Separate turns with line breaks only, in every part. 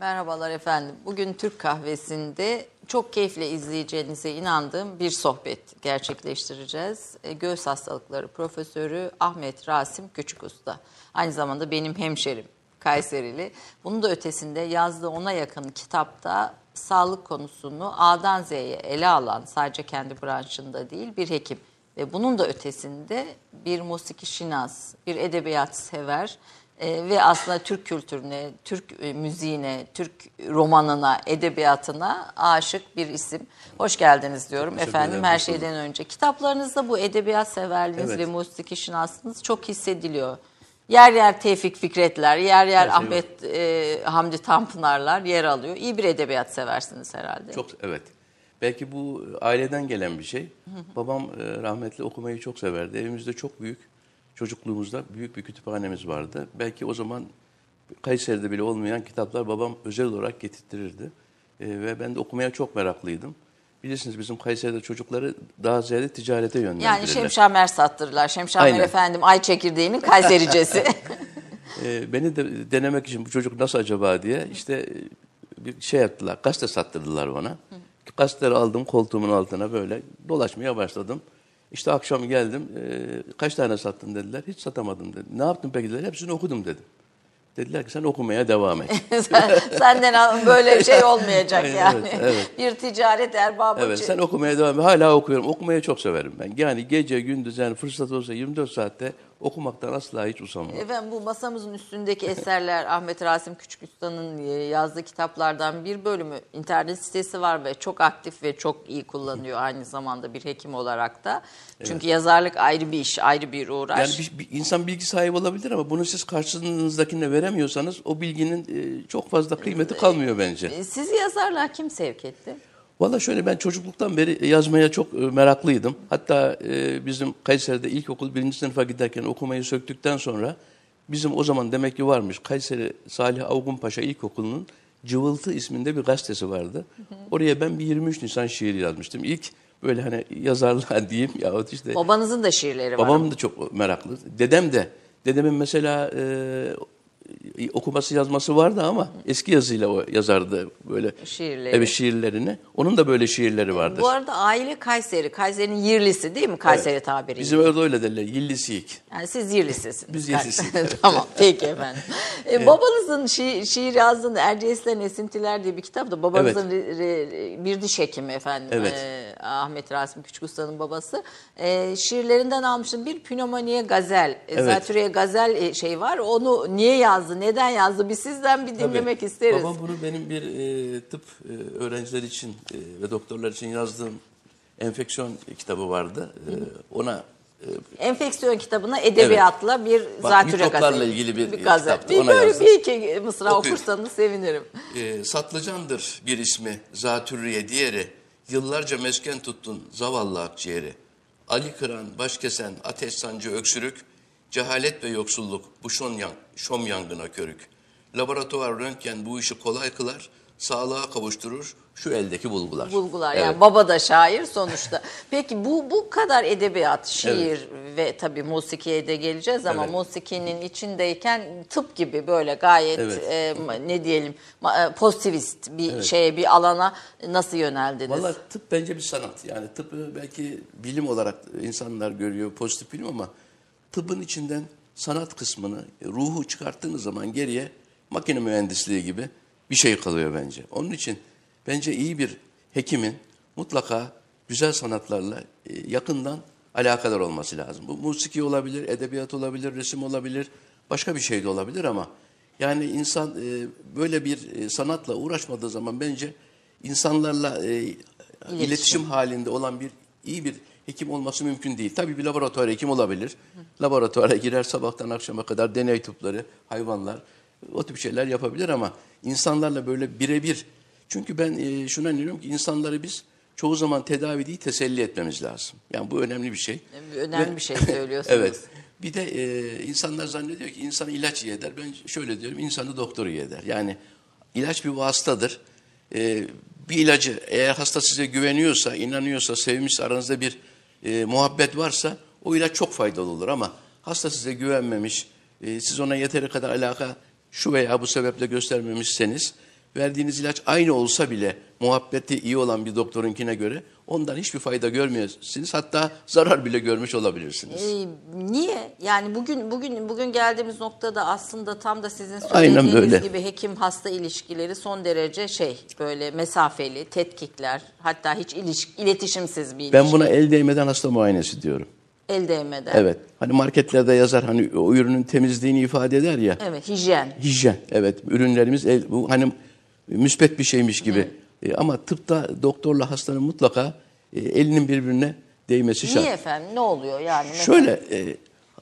Merhabalar efendim. Bugün Türk kahvesinde çok keyifle izleyeceğinize inandığım bir sohbet gerçekleştireceğiz. E, Göğüs hastalıkları profesörü Ahmet Rasim Küçük Usta. Aynı zamanda benim hemşerim Kayserili. Bunun da ötesinde yazdığı ona yakın kitapta sağlık konusunu A'dan Z'ye ele alan sadece kendi branşında değil bir hekim. Ve bunun da ötesinde bir musiki şinas, bir edebiyat sever e, ve aslında Türk kültürüne, Türk e, müziğine, Türk romanına, edebiyatına aşık bir isim. Hoş geldiniz diyorum
Teşekkür
efendim
ederim,
her
hoş
şeyden önce. Kitaplarınızda bu edebiyat severliğiniz
Evet.
ve musiki şinasınız çok hissediliyor. Yer yer Tevfik Fikretler, yer yer
Her şey
Ahmet e, Hamdi Tanpınarlar yer alıyor. İyi bir edebiyat seversiniz herhalde.
Çok evet. Belki bu aileden gelen bir şey. Babam e, rahmetli okumayı çok severdi. Evimizde çok büyük çocukluğumuzda büyük bir kütüphanemiz vardı. Belki o zaman Kayseri'de bile olmayan kitaplar babam özel olarak getirtirirdi. E, ve ben de okumaya çok meraklıydım. Bilirsiniz bizim Kayseri'de çocukları daha ziyade ticarete yönlendirirler.
Yani Şemşamer sattırırlar. Şemşamer
Aynen.
efendim ay çekirdeğinin Kaysericesi.
E, beni de denemek için bu çocuk nasıl acaba diye işte e, bir şey yaptılar. Gazete sattırdılar bana. Gazeteleri aldım koltuğumun altına böyle dolaşmaya başladım. İşte akşam geldim. e, kaç tane sattın dediler. Hiç satamadım dedim. Ne yaptın peki dediler. Hepsini okudum dedim. Dediler ki sen okumaya devam et.
Sen- Senden böyle şey olmayacak
Evet,
yani.
evet.
Bir ticaret erbabı.
Evet sen okumaya devam et. Hala okuyorum. Okumayı çok severim ben. Yani gece gündüz yani fırsat olsa 24 saatte okumaktan asla hiç usanmam.
Efendim bu masamızın üstündeki eserler Ahmet Rasim Küçük Usta'nın e, yazdığı kitaplardan bir bölümü internet sitesi var ve çok aktif ve çok iyi kullanıyor aynı zamanda bir hekim olarak da. Çünkü yazarlık ayrı bir iş, ayrı bir uğraş.
Yani bir, bir insan bilgi sahibi olabilir ama bunu siz karşınızdakine veremiyorsanız o bilginin e, çok fazla kıymeti kalmıyor bence.
E, Sizi yazarlığa kim sevk etti?
Valla şöyle ben çocukluktan beri yazmaya çok e, meraklıydım. Hatta e, bizim Kayseri'de ilkokul birinci sınıfa giderken okumayı söktükten sonra bizim o zaman demek ki varmış Kayseri Salih Avgun Paşa İlkokulu'nun Cıvıltı isminde bir gazetesi vardı. Oraya ben bir 23 Nisan şiiri yazmıştım. İlk böyle hani yazarlığa diyeyim yahut işte
Babanızın da şiirleri var.
Babam da çok meraklı. Dedem de. Dedemin mesela e, okuması yazması vardı ama eski yazıyla o yazardı böyle
Şiirleri.
evet şiirlerini. Onun da böyle şiirleri vardır.
Bu arada aile Kayseri. Kayseri'nin Yirlisi değil mi Kayseri tabiriyle?
Bizim orada öyle derler. Yillisiyik.
Yani siz Yirlisisiniz.
Biz Yirlisiyiz, evet.
tamam peki efendim. E, Babanızın şi- şiir yazdığında Erciyes'ten Esintiler diye bir kitapta babanızın re- re- bir diş hekimi efendim.
Evet.
e, Ahmet Rasim Küçük Usta'nın babası. E, şiirlerinden almıştım bir pnömoniye gazel. E,
Evet.
Zatürre'ye gazel e, şey var. Onu niye yazdı, neden yazdı? Biz sizden bir dinlemek
Tabii.
isteriz.
Babam bunu benim bir e, tıp e, öğrencileri için e, ve doktorlar için yazdığım enfeksiyon kitabı vardı. E, ona e,
Enfeksiyon kitabına edebiyatla bir zatürre
mikroplarla
gazeli.
ilgili bir
gazel.
kitaptı,
Bir böyle
yazdım.
bir iki mısra
Okuyun.
okursanız sevinirim.
E, Satlıcandır bir ismi Zatürriye diğeri. Yıllarca mesken tuttun zavallı akciğeri. Ali Kıran, Başkesen, Ateş Sancı Öksürük, cehalet ve yoksulluk bu şom, yan, şom yangına körük. Laboratuvar röntgen bu işi kolay kılar, sağlığa kavuşturur şu eldeki bulgular.
bulgular
Evet.
yani baba da şair sonuçta. Peki bu bu kadar edebiyat, şiir ve tabii musikiye de geleceğiz ama
Evet.
musikinin içindeyken tıp gibi böyle gayet
Evet.
e, ne diyelim pozitivist bir şeye bir alana nasıl yöneldiniz?
Vallahi tıp bence bir sanat. Yani tıbbı belki bilim olarak insanlar görüyor, pozitif bilim ama tıbbın içinden sanat kısmını, ruhu çıkarttığınız zaman geriye makine mühendisliği gibi bir şey kalıyor bence. Onun için bence iyi bir hekimin mutlaka güzel sanatlarla e, yakından alakadar olması lazım. Bu musiki olabilir, edebiyat olabilir, resim olabilir, başka bir şey de olabilir ama yani insan e, böyle bir e, sanatla uğraşmadığı zaman bence insanlarla e, iletişim. halinde olan bir iyi bir hekim olması mümkün değil. Tabii bir laboratuvar hekim olabilir. Laboratuvara girer sabahtan akşama kadar deney tüpleri, hayvanlar o tip şeyler yapabilir ama insanlarla böyle birebir. Çünkü ben e, şuna inanıyorum ki insanları biz çoğu zaman tedavi değil teselli etmemiz lazım. Yani bu önemli bir şey.
Önemli bir şey söylüyorsunuz.
Evet. Bir de e, insanlar zannediyor ki insan ilaç iyi eder. Ben şöyle diyorum, insanı doktor iyi eder. Yani ilaç bir vasıtadır. E, bir ilacı eğer hasta size güveniyorsa, inanıyorsa, sevmişse, aranızda bir e, muhabbet varsa o ilaç çok faydalı olur. Ama hasta size güvenmemiş, e, siz ona yeteri kadar alaka şu veya bu sebeple göstermemişseniz verdiğiniz ilaç aynı olsa bile muhabbeti iyi olan bir doktorunkine göre ondan hiçbir fayda görmüyorsunuz. Hatta zarar bile görmüş olabilirsiniz.
Ee, niye? Yani bugün bugün bugün geldiğimiz noktada aslında tam da sizin söylediğiniz gibi hekim hasta ilişkileri son derece şey böyle mesafeli, tetkikler, hatta hiç ilişki, iletişimsiz bir ilişki.
Ben buna el değmeden hasta muayenesi diyorum.
El değmeden.
Evet. Hani marketlerde yazar hani o ürünün temizliğini ifade eder ya.
Evet, hijyen.
Hijyen. Evet. Ürünlerimiz el, bu hani müspet bir şeymiş gibi. E, ama tıpta doktorla hastanın mutlaka e, elinin birbirine değmesi şart.
Niye efendim? Ne oluyor yani? mesela?
Şöyle e,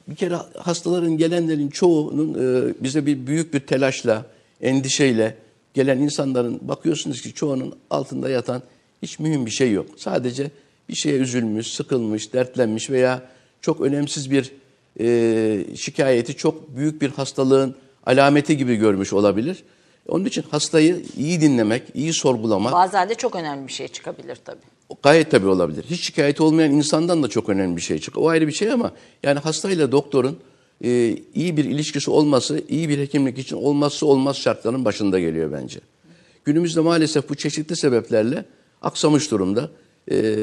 bir kere hastaların gelenlerin çoğunun e, bize bir büyük bir telaşla, endişeyle gelen insanların bakıyorsunuz ki çoğunun altında yatan hiç mühim bir şey yok. Sadece bir şeye üzülmüş, sıkılmış, dertlenmiş veya çok önemsiz bir e, şikayeti çok büyük bir hastalığın alameti gibi görmüş olabilir. Onun için hastayı iyi dinlemek, iyi sorgulamak
Bazen de çok önemli bir şey çıkabilir tabii.
Gayet tabii olabilir. Hiç şikayeti olmayan insandan da çok önemli bir şey çıkıyor. O ayrı bir şey ama yani hastayla doktorun e, iyi bir ilişkisi olması, iyi bir hekimlik için olmazsa olmaz şartların başında geliyor bence. Günümüzde maalesef bu çeşitli sebeplerle aksamış durumda. E,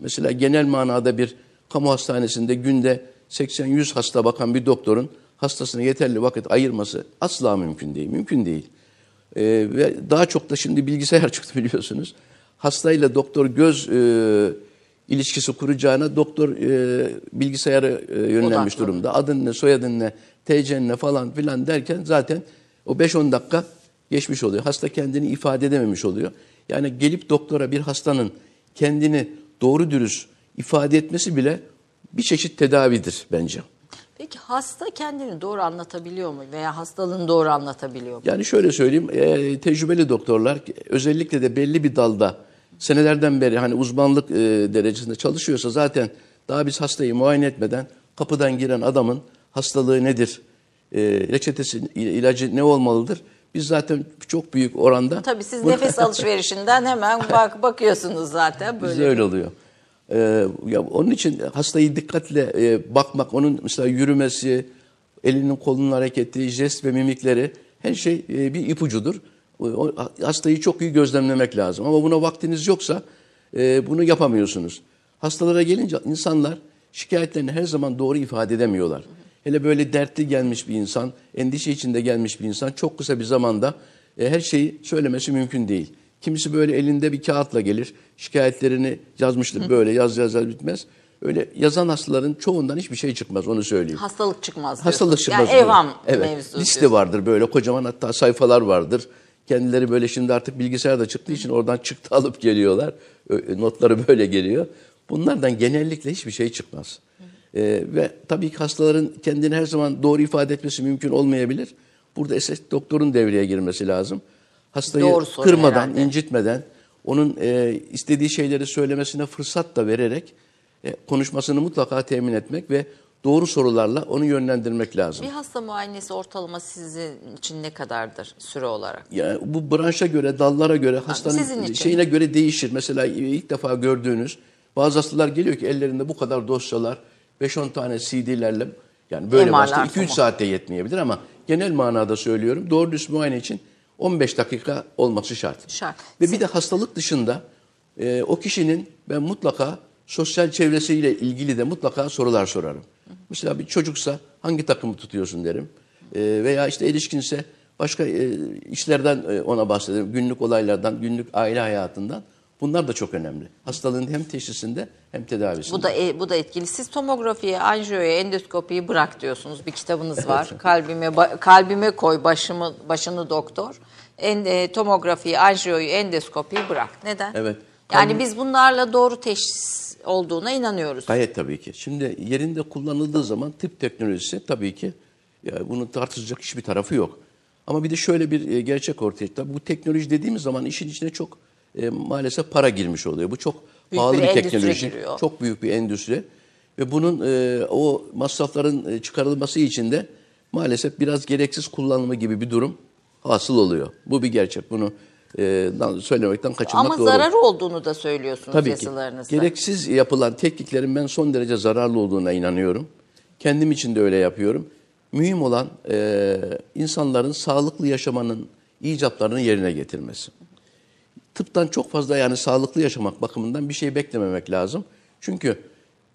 mesela genel manada bir kamu hastanesinde günde 80-100 hasta bakan bir doktorun hastasına yeterli vakit ayırması asla mümkün değil. Mümkün değil. Ee, ve daha çok da şimdi bilgisayar çıktı biliyorsunuz. Hastayla doktor göz e, ilişkisi kuracağına doktor e, bilgisayara e, yönlenmiş
Odaklı.
durumda. Adın ne, soyadın ne, TC'n ne falan filan derken zaten o 5-10 dakika geçmiş oluyor. Hasta kendini ifade edememiş oluyor. Yani gelip doktora bir hastanın kendini doğru dürüst ifade etmesi bile bir çeşit tedavidir bence.
Peki hasta kendini doğru anlatabiliyor mu veya hastalığını doğru anlatabiliyor mu?
Yani şöyle söyleyeyim, e, tecrübeli doktorlar özellikle de belli bir dalda senelerden beri hani uzmanlık e, derecesinde çalışıyorsa zaten daha biz hastayı muayene etmeden kapıdan giren adamın hastalığı nedir, e, reçetesi, ilacı ne olmalıdır? Biz zaten çok büyük oranda
Tabii siz nefes alışverişinden hemen bak bakıyorsunuz zaten böyle.
Bizde öyle oluyor. Ee, ya onun için hastayı dikkatle e, bakmak, onun mesela yürümesi, elinin kolunun hareketi, jest ve mimikleri her şey e, bir ipucudur. Hastayı çok iyi gözlemlemek lazım. Ama buna vaktiniz yoksa e, bunu yapamıyorsunuz. Hastalara gelince insanlar şikayetlerini her zaman doğru ifade edemiyorlar. Hele böyle dertli gelmiş bir insan, endişe içinde gelmiş bir insan çok kısa bir zamanda her şeyi söylemesi mümkün değil. Kimisi böyle elinde bir kağıtla gelir, şikayetlerini yazmıştır böyle yaz yaz yaz bitmez. Öyle yazan hastaların çoğundan hiçbir şey çıkmaz onu söyleyeyim.
Hastalık çıkmaz
Hastalık
diyorsunuz.
çıkmaz.
Yani evham
evet.
mevzu
Liste
diyorsunuz.
vardır böyle kocaman hatta sayfalar vardır. Kendileri böyle şimdi artık bilgisayar da çıktığı için oradan çıktı alıp geliyorlar. Ö- Notları böyle geliyor. Bunlardan genellikle hiçbir şey çıkmaz. Ee, ve tabii ki hastaların kendini her zaman doğru ifade etmesi mümkün olmayabilir. Burada esas doktorun devreye girmesi lazım. Hastayı
Doğru
kırmadan,
herhalde.
incitmeden, onun e, istediği şeyleri söylemesine fırsat da vererek e, konuşmasını mutlaka temin etmek ve doğru sorularla onu yönlendirmek lazım.
Bir hasta muayenesi ortalama sizin için ne kadardır süre olarak?
Yani bu branşa göre, dallara göre, hastanın şeyine göre değişir. Mesela ilk defa gördüğünüz bazı hastalar geliyor ki ellerinde bu kadar dosyalar, 5-10 tane CD'lerle yani böyle başta 2-3
tamam.
saatte yetmeyebilir ama genel manada söylüyorum. Doğru düz muayene için 15 dakika olması şart.
Şart.
Ve bir de hastalık dışında e, o kişinin ben mutlaka sosyal çevresiyle ilgili de mutlaka sorular sorarım. Mesela bir çocuksa hangi takımı tutuyorsun derim. E, veya işte erişkinse başka e, işlerden e, ona bahsederim. Günlük olaylardan, günlük aile hayatından. Bunlar da çok önemli. Hastalığın hem teşhisinde hem tedavisinde.
Bu da e, bu da etkili. Siz tomografiyi, anjiyoya, endoskopiyi bırak diyorsunuz. Bir kitabınız var. kalbime ba- kalbime koy başımı başını doktor. En, e, tomografiyi, anjiyoyu, endoskopiyi bırak. Neden?
Evet.
Yani biz bunlarla doğru teşhis olduğuna inanıyoruz.
Gayet tabii ki. Şimdi yerinde kullanıldığı zaman tıp teknolojisi tabii ki ya bunu tartışacak hiçbir tarafı yok. Ama bir de şöyle bir e, gerçek ortaya çıktı. Bu teknoloji dediğimiz zaman işin içine çok e, maalesef para girmiş oluyor. Bu çok
Büyük
pahalı
bir
bir, teknoloji.
giriyor.
Çok büyük bir endüstri. Ve bunun e, o masrafların e, çıkarılması için de maalesef biraz gereksiz kullanımı gibi bir durum hasıl oluyor. Bu bir gerçek. Bunu e, söylemekten kaçınmak
Ama
doğru.
zarar olduğunu da söylüyorsunuz
Tabii ki.
yazılarınızda.
Gereksiz yapılan tetkiklerin ben son derece zararlı olduğuna inanıyorum. Kendim için de öyle yapıyorum. Mühim olan e, insanların sağlıklı yaşamanın icaplarını yerine getirmesi. Tıptan çok fazla yani sağlıklı yaşamak bakımından bir şey beklememek lazım. Çünkü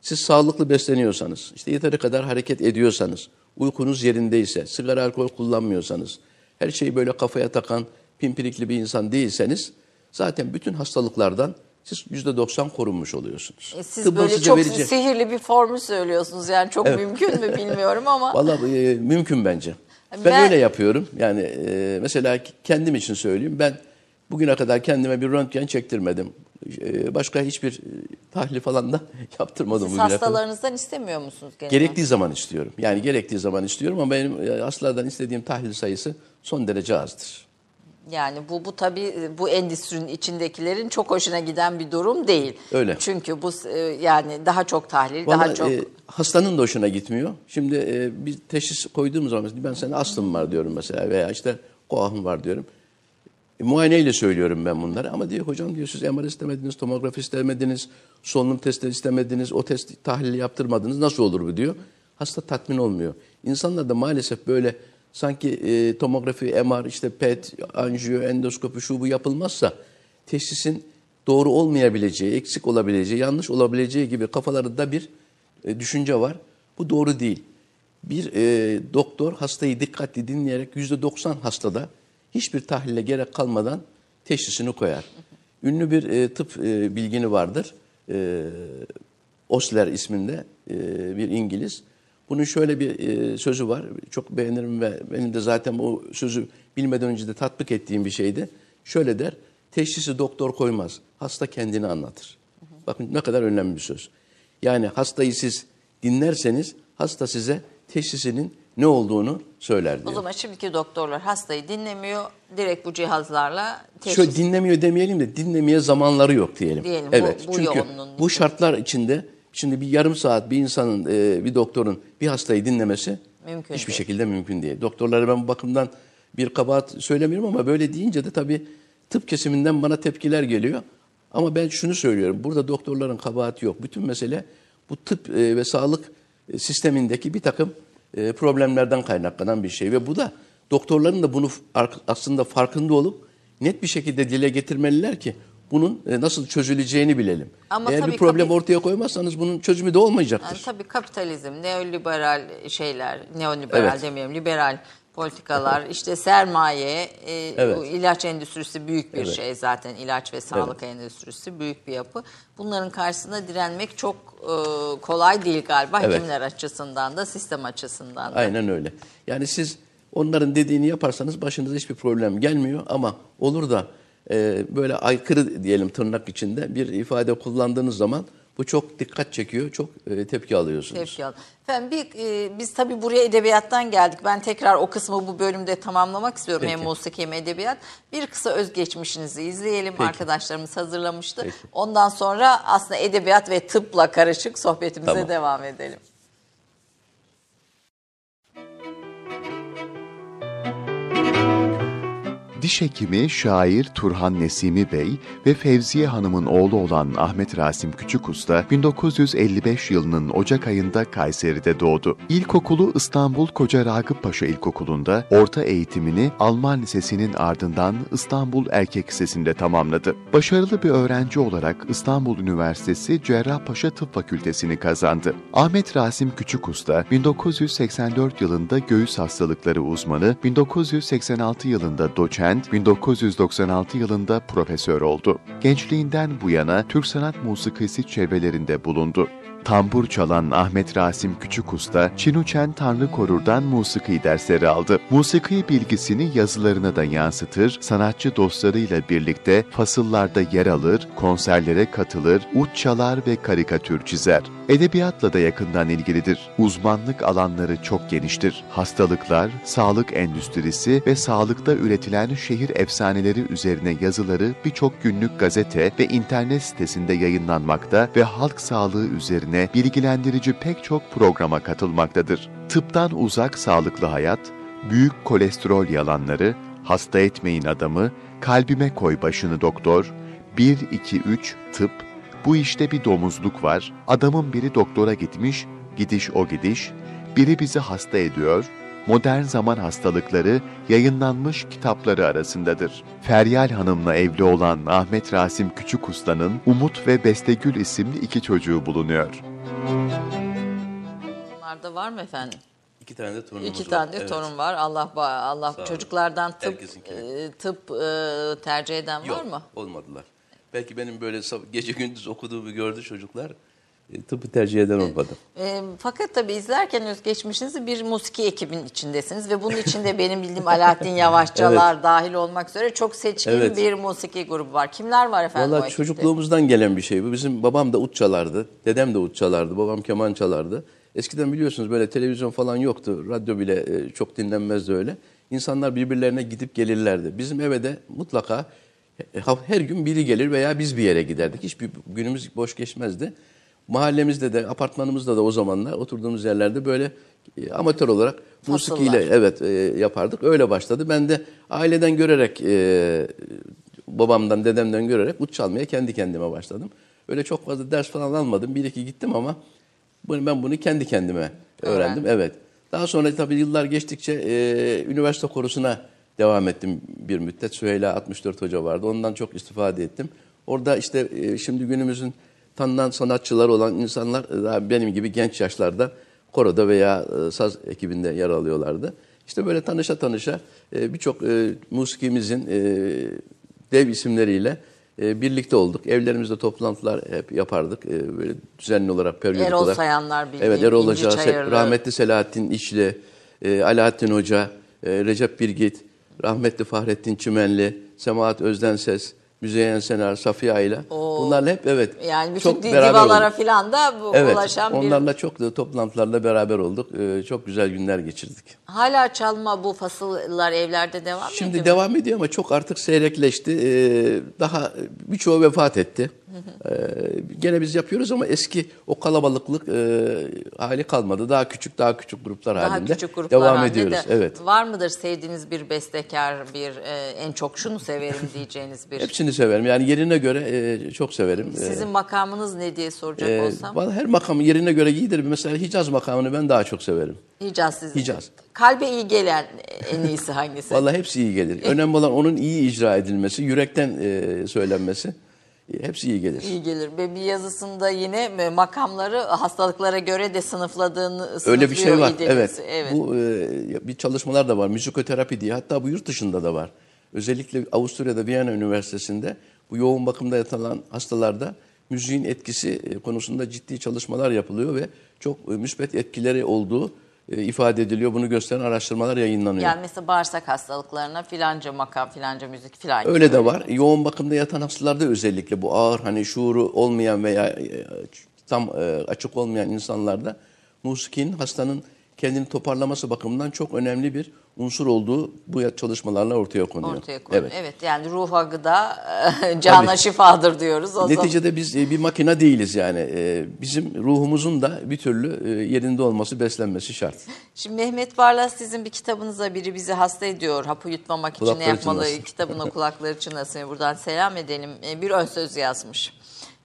siz sağlıklı besleniyorsanız, işte yeteri kadar hareket ediyorsanız, uykunuz yerindeyse, sigara alkol kullanmıyorsanız, her şeyi böyle kafaya takan, pimpirikli bir insan değilseniz zaten bütün hastalıklardan siz yüzde doksan korunmuş oluyorsunuz.
E, Siz
Tıbbın
böyle çok
vereceği-
sihirli bir formül söylüyorsunuz yani çok mümkün mü bilmiyorum ama.
Vallahi e, mümkün bence. Ben,
Ben-
öyle yapıyorum. Yani e, mesela kendim için söyleyeyim. Ben bugüne kadar kendime bir röntgen çektirmedim. E, başka hiçbir e, tahlil falan da yaptırmadım
Siz
bugüne kadar.
hastalarınızdan istemiyor musunuz gene?
Gerektiği zaman istiyorum. Yani gerektiği zaman istiyorum ama benim e, hastalardan istediğim tahlil sayısı son derece azdır.
Yani bu bu tabii bu endüstrinin içindekilerin çok hoşuna giden bir durum değil.
Öyle.
Çünkü bu e, yani daha çok tahlil, daha
Vallahi,
çok
e, hastanın da hoşuna gitmiyor. Şimdi e, bir teşhis koyduğumuz zaman ben sana astım var diyorum mesela veya işte koahım var diyorum. E, muayeneyle söylüyorum ben bunları ama diyor hocam diyor siz MR istemediniz, tomografi istemediniz, solunum testi istemediniz, o test tahlili yaptırmadınız nasıl olur bu diyor. Hasta tatmin olmuyor. İnsanlar da maalesef böyle sanki e, tomografi, MR, işte PET, anjiyo, endoskopi şu bu yapılmazsa teşhisin doğru olmayabileceği, eksik olabileceği, yanlış olabileceği gibi kafalarında bir e, düşünce var. Bu doğru değil. Bir e, doktor hastayı dikkatli dinleyerek yüzde 90 hastada hiçbir tahlile gerek kalmadan teşhisini koyar. Ünlü bir e, tıp e, bilgini vardır. E, Osler isminde e, bir İngiliz. Bunun şöyle bir e, sözü var. Çok beğenirim ve benim de zaten o sözü bilmeden önce de tatbik ettiğim bir şeydi. Şöyle der, teşhisi doktor koymaz, hasta kendini anlatır. Bakın ne kadar önemli bir söz. Yani hastayı siz dinlerseniz hasta size teşhisinin ne olduğunu söyler
o
diyor.
zaman şimdiki doktorlar hastayı dinlemiyor. Direkt bu cihazlarla teşhis.
Şöyle dinlemiyor demeyelim de dinlemeye zamanları yok diyelim.
Diyelim, bu-
evet.
bu
Çünkü
yoğunluğun
bu şartlar içinde şimdi bir yarım saat bir insanın e, bir doktorun bir hastayı dinlemesi
Mümkün
hiçbir
değil.
şekilde mümkün değil. Doktorlara ben bu bakımdan bir kabahat söylemiyorum ama böyle deyince de tabii tıp kesiminden bana tepkiler geliyor. Ama ben şunu söylüyorum. Burada doktorların kabahati yok. Bütün mesele bu tıp e, ve sağlık e, sistemindeki bir takım e, problemlerden kaynaklanan bir şey ve bu da doktorların da bunu aslında farkında olup net bir şekilde dile getirmeliler ki bunun e, nasıl çözüleceğini bilelim.
Ama
Eğer bir problem
kapi-
ortaya koymazsanız bunun çözümü de olmayacaktır.
Yani tabii kapitalizm, neoliberal şeyler, neoliberal
Evet.
demeyelim, liberal politikalar, işte sermaye, e,
Evet.
bu ilaç endüstrisi büyük bir
Evet.
şey zaten. ilaç ve sağlık endüstrisi büyük bir yapı. Bunların karşısında direnmek çok e, kolay değil galiba
Evet.
hekimler açısından da, sistem açısından da.
Aynen öyle. Yani siz onların dediğini yaparsanız başınıza hiçbir problem gelmiyor ama olur da e, böyle aykırı diyelim tırnak içinde bir ifade kullandığınız zaman bu çok dikkat çekiyor, çok e, tepki alıyorsunuz.
Tepki al. Efendim bir, e, biz tabii buraya edebiyattan geldik. Ben tekrar o kısmı bu bölümde tamamlamak istiyorum.
Peki.
Hem musiki hem edebiyat. Bir kısa özgeçmişinizi izleyelim.
Peki.
Arkadaşlarımız hazırlamıştı.
Peki.
Ondan sonra aslında edebiyat ve tıpla karışık sohbetimize
Tamam.
devam edelim.
Diş hekimi, şair Turhan Nesimi Bey ve Fevziye Hanım'ın oğlu olan Ahmet Rasim Küçükusta 1955 yılının Ocak ayında Kayseri'de doğdu. İlkokulu İstanbul Koca Ragıp Paşa İlkokulu'nda, orta eğitimini Alman Lisesi'nin ardından İstanbul Erkek Lisesi'nde tamamladı. Başarılı bir öğrenci olarak İstanbul Üniversitesi Cerrahpaşa Tıp Fakültesini kazandı. Ahmet Rasim Küçükusta 1984 yılında göğüs hastalıkları uzmanı, 1986 yılında doçent, 1996 yılında profesör oldu. Gençliğinden bu yana Türk sanat musikisi çevrelerinde bulundu. Tambur çalan Ahmet Rasim Küçükusta, Çinuçen Tanrı Korur'dan musiki dersleri aldı. Musiki bilgisini yazılarına da yansıtır, sanatçı dostlarıyla birlikte fasıllarda yer alır, konserlere katılır, uç çalar ve karikatür çizer. Edebiyatla da yakından ilgilidir. Uzmanlık alanları çok geniştir. Hastalıklar, sağlık endüstrisi ve sağlıkta üretilen şehir efsaneleri üzerine yazıları birçok günlük gazete ve internet sitesinde yayınlanmakta ve halk sağlığı üzerine bilgilendirici pek çok programa katılmaktadır. Tıptan uzak sağlıklı hayat, büyük kolesterol yalanları, hasta etmeyin adamı, kalbime koy başını doktor, 1-2-3 tıp, bu işte bir domuzluk var, adamın biri doktora gitmiş, gidiş o gidiş, biri bizi hasta ediyor, Modern Zaman Hastalıkları yayınlanmış kitapları arasındadır. Feryal Hanım'la evli olan Ahmet Rasim Küçük Usta'nın Umut ve Bestegül isimli iki çocuğu bulunuyor.
Bunlarda var mı efendim?
İki tane de torunumuz
İki
var.
tane de
Evet.
torun var. Allah Allah çocuklardan tıp e, tıp e, tercih eden var
Yok,
mı?
olmadılar. Belki benim böyle gece gündüz okuduğumu gördü çocuklar. Tıbbı tercih eden olmadı.
E, fakat tabii izlerken özgeçmişinizi bir musiki ekibin içindesiniz ve bunun içinde benim bildiğim Alaaddin Yavaşçalar dahil olmak üzere çok seçkin
Evet.
bir musiki grubu var. Kimler var efendim o
Valla
ekipte?
çocukluğumuzdan gelen bir şey bu. Bizim babam da ut çalardı, dedem de ut çalardı, babam keman çalardı. Eskiden biliyorsunuz böyle televizyon falan yoktu, radyo bile e, çok dinlenmezdi öyle. İnsanlar birbirlerine gidip gelirlerdi. Bizim eve de mutlaka e, her gün biri gelir veya biz bir yere giderdik. Hiçbir günümüz boş geçmezdi. Mahallemizde de, apartmanımızda da o zamanlar oturduğumuz yerlerde böyle e, amatör olarak musikiyle evet e, yapardık. Öyle başladı. Ben de aileden görerek e, babamdan, dedemden görerek ut çalmaya kendi kendime başladım. Öyle çok fazla ders falan almadım. Bir iki gittim ama bunu, ben bunu kendi kendime öğrendim. Evet. Daha sonra tabii yıllar geçtikçe e, üniversite korusuna devam ettim bir müddet. Süheyla 64 Hoca vardı. Ondan çok istifade ettim. Orada işte e, şimdi günümüzün tanınan sanatçılar olan insanlar e, daha benim gibi genç yaşlarda koroda veya e, saz ekibinde yer alıyorlardı. İşte böyle tanışa tanışa e, birçok musikimizin dev isimleriyle birlikte olduk. Evlerimizde toplantılar hep yapardık. Böyle düzenli olarak, periyodik
Erol
olarak.
Sayanlar bildiğim,
Evet, Erol Hoca, rahmetli Selahattin İçli, Alaaddin Hoca, Recep Birgit, rahmetli Fahrettin Çimenli, Semahat Özdenses, Müzeyyen Senar, Safiye Ayla. Bunlarla hep evet.
Yani bütün
çok
divalara filan da bu
Evet,
ulaşan bir...
onlarla çok da toplantılarla beraber olduk. E, çok güzel günler geçirdik.
Hala çalma bu fasıllar evlerde devam ediyor
Şimdi devam ediyor ama çok artık seyrekleşti. Ee, daha birçoğu vefat etti. Ee, gene biz yapıyoruz ama eski o kalabalıklık e, hali kalmadı. Daha küçük daha küçük gruplar
Daha
halinde
küçük gruplar
devam
halinde
ediyoruz.
de
Evet.
Var mıdır sevdiğiniz bir bestekar, bir e, en çok şunu severim diyeceğiniz bir?
Hepsini severim. Yani yerine göre e, çok severim.
Sizin makamınız ne diye soracak
Ee,
olsam?
vallahi her makam yerine göre iyidir. Mesela Hicaz makamını ben daha çok severim.
Hicaz sizin.
Hicaz.
Kalbe iyi gelen en iyisi hangisi?
Vallahi hepsi iyi gelir. Önemli olan onun iyi icra edilmesi, yürekten e, söylenmesi. E, Hepsi iyi gelir.
İyi gelir. Ve bir yazısında yine e, makamları hastalıklara göre de sınıfladığını
Öyle bir şey var. Evet.
evet.
Bu e, bir çalışmalar da var. Müzikoterapi diye. Hatta bu yurt dışında da var. Özellikle Avusturya'da Viyana Üniversitesi'nde bu yoğun bakımda yatılan hastalarda müziğin etkisi konusunda ciddi çalışmalar yapılıyor ve çok müspet etkileri olduğu ifade ediliyor. Bunu gösteren araştırmalar yayınlanıyor.
Yani mesela bağırsak hastalıklarına filanca makam, filanca müzik filan. gibi.
Öyle de var. Yoğun bakımda yatan hastalarda özellikle bu ağır hani şuuru olmayan veya e, tam e, açık olmayan insanlarda musikinin hastanın kendini toparlaması bakımından çok önemli bir unsur olduğu bu çalışmalarla ortaya konuyor.
Ortaya koyuyor.
Evet.
Evet. yani ruha gıda, cana
Tabii.
şifadır diyoruz. O zaman.
Neticede biz e, bir makine değiliz yani. E, Bizim ruhumuzun da bir türlü e, yerinde olması, beslenmesi şart.
Şimdi Mehmet Barlas sizin bir kitabınıza biri bizi hasta ediyor. Hapı yutmamak için ne
Kulakları
yapmalı?
çınlasın.
Kitabına kulakları çınlasın. Buradan selam edelim. Bir ön söz yazmış.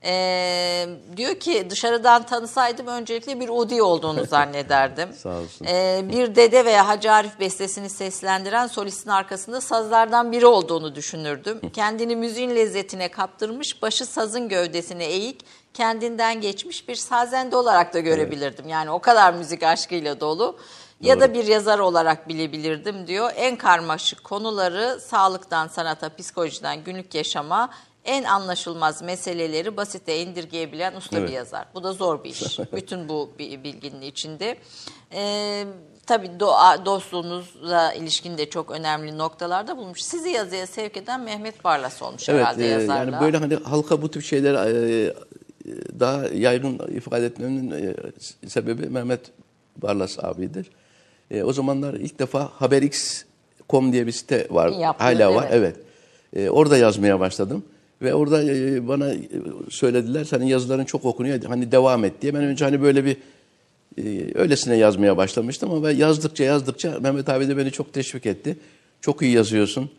Ee, diyor ki dışarıdan tanısaydım öncelikle bir Udi olduğunu zannederdim.
Sağ olsun.
Ee, bir dede veya Hacı Arif bestesini seslendiren solistin arkasında sazlardan biri olduğunu düşünürdüm. Kendini müziğin lezzetine kaptırmış, başı sazın gövdesine eğik, kendinden geçmiş bir sazende olarak da görebilirdim. Yani o kadar müzik aşkıyla dolu. Ya da bir yazar olarak bilebilirdim diyor. En karmaşık konuları sağlıktan sanata, psikolojiden günlük yaşama en anlaşılmaz meseleleri basite indirgeyebilen usta bir
Evet.
yazar. Bu da zor bir iş. Bütün bu bi- bilginin içinde. Ee, tabii doğa, dostluğunuzla ilişkin de çok önemli noktalarda bulmuş. Sizi yazıya sevk eden Mehmet Barlas olmuş herhalde
e,
yazarla.
yani böyle hani halka bu tip şeyler e, daha yaygın ifade etmemin e, sebebi Mehmet Barlas abidir. E, o zamanlar ilk defa haberx.com diye bir site var.
Yaptınız,
Hala var.
evet.
Evet. E, orada yazmaya başladım. Ve orada e, bana e, söylediler senin yazıların çok okunuyor hani devam et diye. Ben önce hani böyle bir e, öylesine yazmaya başlamıştım ama yazdıkça yazdıkça Mehmet abi de beni çok teşvik etti. Çok iyi yazıyorsun,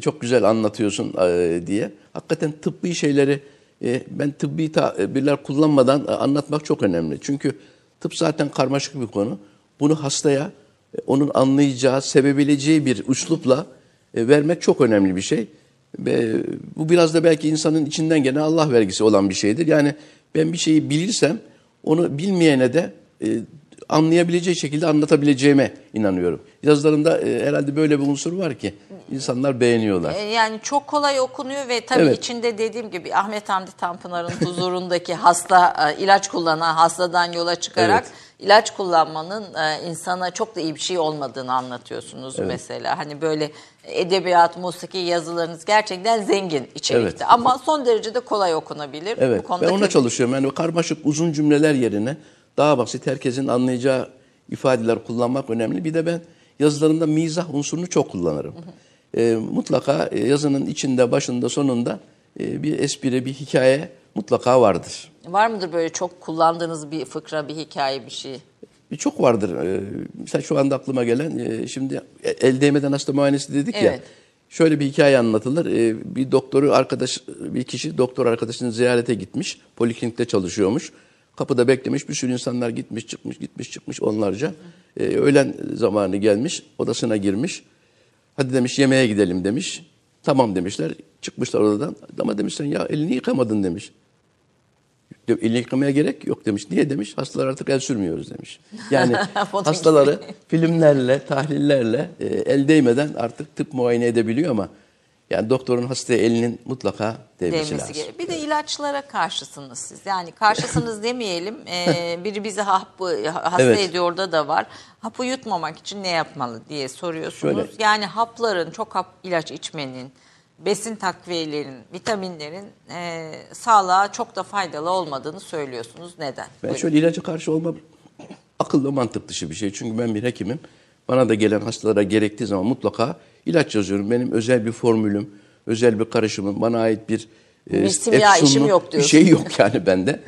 çok güzel anlatıyorsun diye. Hakikaten tıbbi şeyleri ben tıbbi tabirler kullanmadan anlatmak çok önemli. Çünkü tıp zaten karmaşık bir konu. Bunu hastaya onun anlayacağı, sevebileceği bir üslupla vermek çok önemli bir şey. Bu biraz da belki insanın içinden gelen Allah vergisi olan bir şeydir. Yani ben bir şeyi bilirsem onu bilmeyene de e, anlayabileceği şekilde anlatabileceğime inanıyorum. Yazılarımda e, herhalde böyle bir unsur var ki insanlar beğeniyorlar.
E, Yani çok kolay okunuyor ve tabii
Evet.
içinde dediğim gibi Ahmet Hamdi Tanpınar'ın huzurundaki hasta e, ilaç kullanan hastadan yola çıkarak ilaç kullanmanın e, insana çok da iyi bir şey olmadığını anlatıyorsunuz mesela. Hani böyle edebiyat, musiki yazılarınız gerçekten zengin içerikte
Evet.
ama son derece de kolay okunabilir.
Evet.
Bu konuda
ben ona çalışıyorum. Yani karmaşık uzun cümleler yerine daha basit herkesin anlayacağı ifadeler kullanmak önemli. Bir de ben yazılarımda mizah unsurunu çok kullanırım. Ee, mutlaka e, yazının içinde, başında, sonunda e, bir espri, bir hikaye mutlaka vardır.
Var mıdır böyle çok kullandığınız bir fıkra, bir hikaye, bir şey?
E, Çok vardır. Mesela şu anda aklıma gelen, e, şimdi el değmeden hasta muayenesi dedik ya.
Evet.
Şöyle bir hikaye anlatılır. Bir doktoru arkadaş, bir kişi doktor arkadaşını ziyarete gitmiş. Poliklinikte çalışıyormuş. Kapıda beklemiş. Bir sürü insanlar gitmiş, çıkmış, gitmiş, çıkmış onlarca. Ee, Öğlen zamanı gelmiş. Odasına girmiş. Hadi demiş yemeğe gidelim demiş. Tamam demişler. Çıkmışlar odadan. Ama demiş sen ya elini yıkamadın demiş. Elini yıkamaya gerek yok demiş. Niye demiş? Hastalar artık el sürmüyoruz demiş. Yani hastaları filmlerle, tahlillerle e, el değmeden artık tıp muayene edebiliyor ama yani doktorun hastaya elinin mutlaka değmesi,
Değmesi
lazım.
gerek. Bir de ilaçlara karşısınız siz. Yani karşısınız demeyelim. Ee, biri bizi hapı, hasta
Evet.
ediyor da da var. Hapı yutmamak için ne yapmalı diye soruyorsunuz.
Şöyle.
Yani hapların, çok hap ilaç içmenin, besin takviyelerin, vitaminlerin e, sağlığa çok da faydalı olmadığını söylüyorsunuz. Neden?
Ben
Buyurun.
şöyle ilaca karşı olmam akıllı mantık dışı bir şey. Çünkü ben bir hekimim. Bana da gelen hastalara gerektiği zaman mutlaka ilaç yazıyorum. Benim özel bir formülüm, özel bir karışımım, bana ait bir e, efsunlu Bir şey yok yani bende.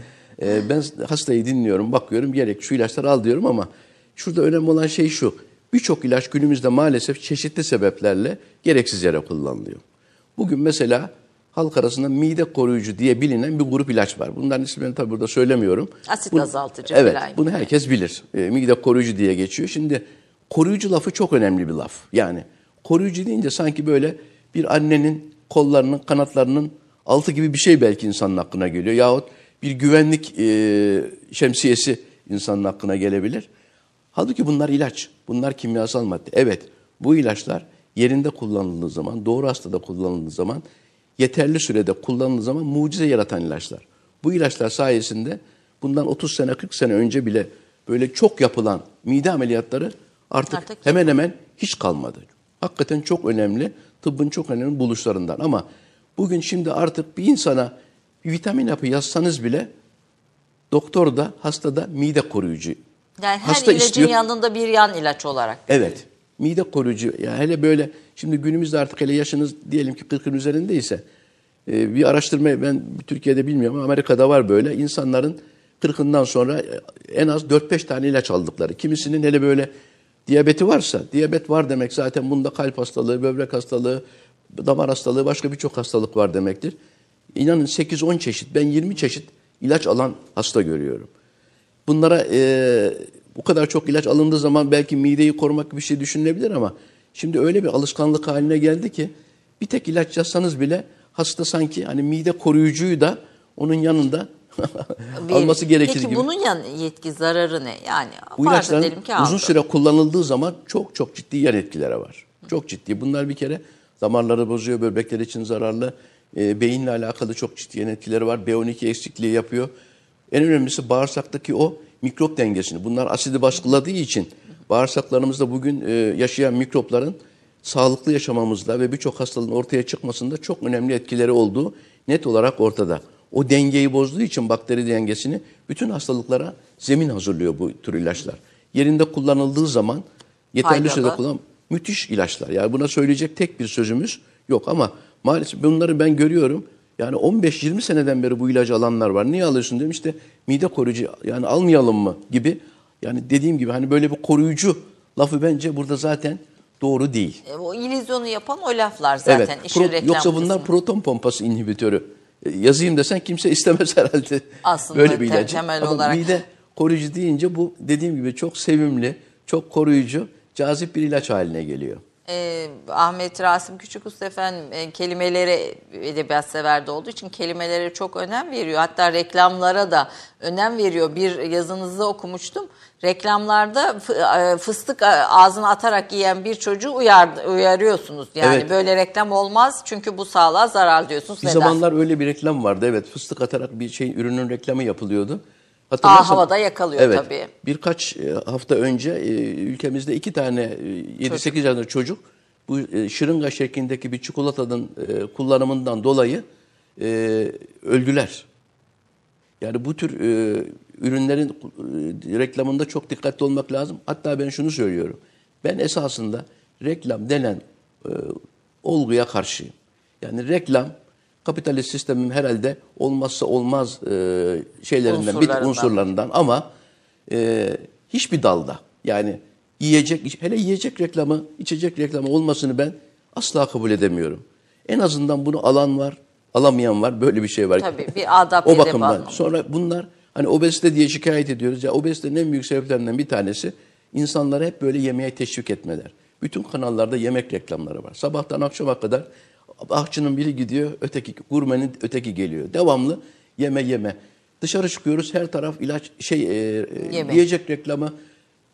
E, ben hastayı dinliyorum, bakıyorum gerek şu ilaçları al diyorum ama şurada önemli olan şey şu. Birçok ilaç günümüzde maalesef çeşitli sebeplerle gereksiz yere kullanılıyor. Bugün mesela halk arasında mide koruyucu diye bilinen bir grup ilaç var. Bunların ismini tabii burada söylemiyorum.
Asit
Bu-
azaltıcı
Evet, bunu herkes bilir. E, mide koruyucu diye geçiyor. Şimdi koruyucu lafı çok önemli bir laf. Yani koruyucu deyince sanki böyle bir annenin kollarının, kanatlarının altı gibi bir şey belki insanın aklına geliyor. Yahut bir güvenlik e, şemsiyesi insanın aklına gelebilir. Halbuki bunlar ilaç. Bunlar kimyasal madde. Evet, bu ilaçlar yerinde kullanıldığı zaman, doğru hastada kullanıldığı zaman, yeterli sürede kullanıldığı zaman mucize yaratan ilaçlar. Bu ilaçlar sayesinde bundan 30 sene, 40 sene önce bile böyle çok yapılan mide ameliyatları artık,
Artık
hemen hemen hiç kalmadı. Hakikaten çok önemli, tıbbın çok önemli buluşlarından. Ama bugün şimdi artık bir insana bir vitamin hapı yazsanız bile doktor da hasta da mide koruyucu
Yani her
Hasta
ilacın
istiyor-
yanında bir yan ilaç olarak.
Evet. Mide koruyucu. Ya hele böyle şimdi günümüzde artık hele yaşınız diyelim ki 40'ın üzerindeyse e, bir araştırma ben Türkiye'de bilmiyorum ama Amerika'da var böyle. insanların 40'ından sonra e, en az 4-5 tane ilaç aldıkları. Kimisinin hele böyle diyabeti varsa, diyabet var demek zaten bunda kalp hastalığı, böbrek hastalığı, damar hastalığı, başka birçok hastalık var demektir. İnanın 8-10 çeşit, ben 20 çeşit ilaç alan hasta görüyorum. Bunlara e, bu kadar çok ilaç alındığı zaman belki mideyi korumak gibi bir şey düşünülebilir ama şimdi öyle bir alışkanlık haline geldi ki bir tek ilaç yazsanız bile hasta sanki hani mide koruyucuyu da onun yanında
Bir-
alması gerekir
Peki
gibi.
bunun yan yetki zararı ne? Yani
Bu ilaçların
ki
uzun süre kullanıldığı zaman çok çok ciddi yan etkileri var. Çok ciddi. Bunlar bir kere damarları bozuyor, böbrekler için zararlı. E, beyinle alakalı çok ciddi yan etkileri var. B12 eksikliği yapıyor. En önemlisi bağırsaktaki o mikrop dengesini. Bunlar asidi baskıladığı için bağırsaklarımızda bugün e, yaşayan mikropların sağlıklı yaşamamızda ve birçok hastalığın ortaya çıkmasında çok önemli etkileri olduğu net olarak ortada. O dengeyi bozduğu için bakteri dengesini bütün hastalıklara zemin hazırlıyor bu tür ilaçlar. Yerinde kullanıldığı zaman yeterli
Faydalı.
sürede kullan müthiş ilaçlar. Yani buna söyleyecek tek bir sözümüz yok ama maalesef bunları ben görüyorum. Yani 15-20 seneden beri bu ilacı alanlar var. Niye alıyorsun dedim işte mide koruyucu yani almayalım mı gibi. Yani dediğim gibi hani böyle bir koruyucu lafı bence burada zaten doğru değil.
E, O illüzyonu yapan o laflar zaten
Evet. pro-
reklam
yoksa bunlar
kısmı.
proton pompası inhibitörü. Yazayım desen kimse istemez herhalde.
Aslında
Böyle bir ilacı.
temel
Ama
olarak-
mide koruyucu deyince bu dediğim gibi çok sevimli, çok koruyucu, cazip bir ilaç haline geliyor.
Ee, Ahmet Rasim Küçükusta efendim e, kelimelere edebiyat sever de olduğu için kelimelere çok önem veriyor. Hatta reklamlara da önem veriyor. Bir yazınızda okumuştum. Reklamlarda e, fıstık e, ağzına atarak yiyen bir çocuğu uyar, uyarıyorsunuz. Yani
Evet.
böyle reklam olmaz çünkü bu sağlığa zarar diyorsunuz.
Bir
Neden?
zamanlar öyle bir reklam vardı. Evet fıstık atarak bir şey ürünün reklamı yapılıyordu.
Aa, havada yakalıyor
evet,
tabii.
Birkaç e, hafta önce e, ülkemizde iki tane e, 7-8 yaşında çocuk bu e, şırınga şeklindeki bir çikolatanın e, kullanımından dolayı e, öldüler. Yani bu tür e, ürünlerin e, reklamında çok dikkatli olmak lazım. Hatta ben şunu söylüyorum. Ben esasında reklam denen e, olguya karşıyım. Yani reklam kapitalist sistemin herhalde olmazsa olmaz e, şeylerinden, bir
Unsurlarından.
ama e, hiçbir dalda yani yiyecek hele yiyecek reklamı, içecek reklamı olmasını ben asla kabul edemiyorum. En azından bunu alan var, alamayan var. Böyle bir şey var.
Tabii, bir adap
O bakımdan. Sonra bunlar hani obezite diye şikayet ediyoruz. Ya obezitenin en büyük sebeplerinden bir tanesi insanları hep böyle yemeğe teşvik etmeler. Bütün kanallarda yemek reklamları var. Sabahtan akşama kadar ahçının biri gidiyor, öteki gurmenin öteki geliyor. Devamlı yeme yeme. Dışarı çıkıyoruz her taraf ilaç şey e, e, yiyecek reklamı.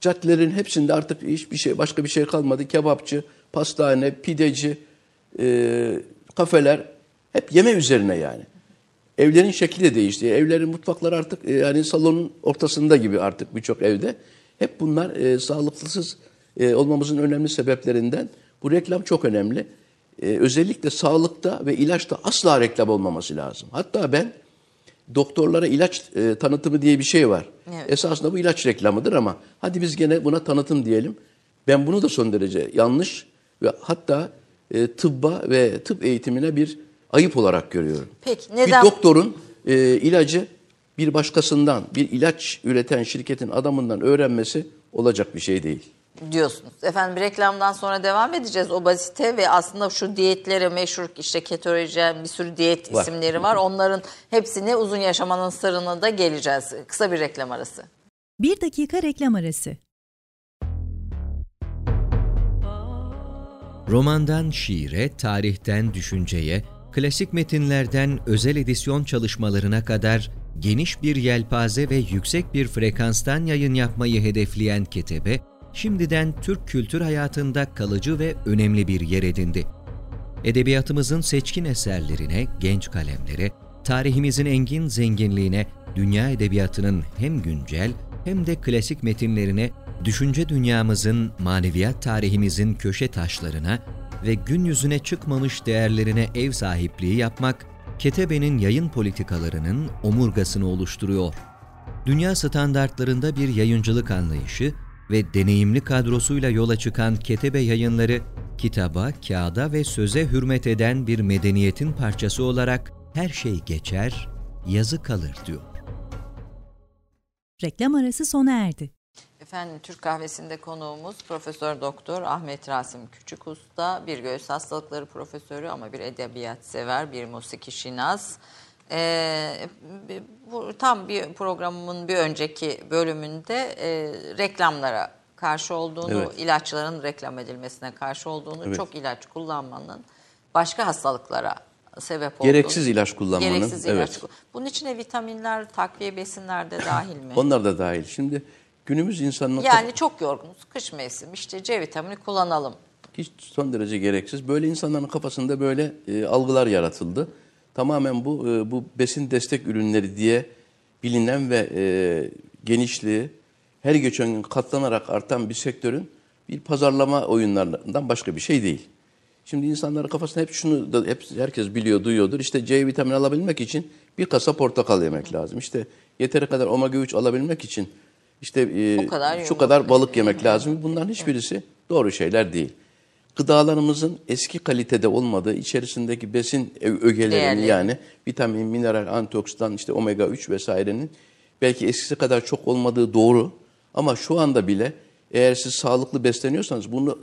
Caddelerin hepsinde artık hiçbir şey başka bir şey kalmadı. Kebapçı, pastane, pideci, e, kafeler hep yeme üzerine yani. Evlerin şekli de değişti. Evlerin mutfakları artık e, yani salonun ortasında gibi artık birçok evde. Hep bunlar e, sağlıklısız e, olmamızın önemli sebeplerinden. Bu reklam çok önemli. E, özellikle sağlıkta ve ilaçta asla reklam olmaması lazım. Hatta ben doktorlara ilaç e, tanıtımı diye bir şey var.
Evet.
Esasında bu ilaç reklamıdır ama hadi biz gene buna tanıtım diyelim. Ben bunu da son derece yanlış ve hatta e, tıbba ve tıp eğitimine bir ayıp olarak görüyorum.
Peki, neden-
Bir doktorun e, ilacı bir başkasından, bir ilaç üreten şirketin adamından öğrenmesi olacak bir şey değil.
Diyorsunuz. Efendim reklamdan sonra devam edeceğiz. Obezite ve aslında şu diyetlere meşhur işte ketolojen bir sürü diyet
Var.
isimleri var. Onların hepsine uzun yaşamanın sırrına da geleceğiz. Kısa bir reklam arası.
Bir dakika reklam arası.
Romandan şiire, tarihten düşünceye, klasik metinlerden özel edisyon çalışmalarına kadar geniş bir yelpaze ve yüksek bir frekanstan yayın yapmayı hedefleyen Ketebe, şimdiden Türk kültür hayatında kalıcı ve önemli bir yer edindi. Edebiyatımızın seçkin eserlerine, genç kalemlere, tarihimizin engin zenginliğine, dünya edebiyatının hem güncel hem de klasik metinlerine, düşünce dünyamızın, maneviyat tarihimizin köşe taşlarına ve gün yüzüne çıkmamış değerlerine ev sahipliği yapmak, Ketebe'nin yayın politikalarının omurgasını oluşturuyor. Dünya standartlarında bir yayıncılık anlayışı ve deneyimli kadrosuyla yola çıkan Ketebe Yayınları, kitaba, kağıda ve söze hürmet eden bir medeniyetin parçası olarak her şey geçer, yazı kalır diyor.
Reklam arası sona erdi.
Efendim Türk Kahvesi'nde konuğumuz Profesör Doktor Ahmet Rasim Küçük Usta, bir göğüs hastalıkları profesörü ama bir edebiyat sever, bir musiki şinas. Ee, bu tam bir programımın bir önceki bölümünde e, reklamlara karşı olduğunu,
Evet.
ilaçların reklam edilmesine karşı olduğunu,
Evet.
çok ilaç kullanmanın başka hastalıklara sebep olduğunu.
Gereksiz ilaç kullanmanın,
Gereksiz ilaç.
evet.
Bunun içine vitaminler, takviye besinler de dahil mi?
Onlar da dahil. Şimdi günümüz insanının
Yani çok yorgunuz. Kış mevsimi işte C vitamini kullanalım.
hiç son derece gereksiz. Böyle insanların kafasında böyle e, algılar yaratıldı. Tamamen bu e, bu besin destek ürünleri diye bilinen ve e, genişliği her geçen gün katlanarak artan bir sektörün bir pazarlama oyunlarından başka bir şey değil. Şimdi insanların kafasında hep şunu da hep herkes biliyor, duyuyordur. İşte C vitamini alabilmek için bir kasa portakal yemek lazım. İşte yeteri kadar omega 3 alabilmek için işte e,
kadar
şu kadar balık yemek lazım. Bunların hiçbirisi doğru şeyler değil. Gıdalarımızın eski kalitede olmadığı, içerisindeki besin ögelerini
Değerleri.
yani vitamin, mineral, antioksidan, işte omega 3 vesairenin belki eskisi kadar çok olmadığı doğru. Ama şu anda bile eğer siz sağlıklı besleniyorsanız bunu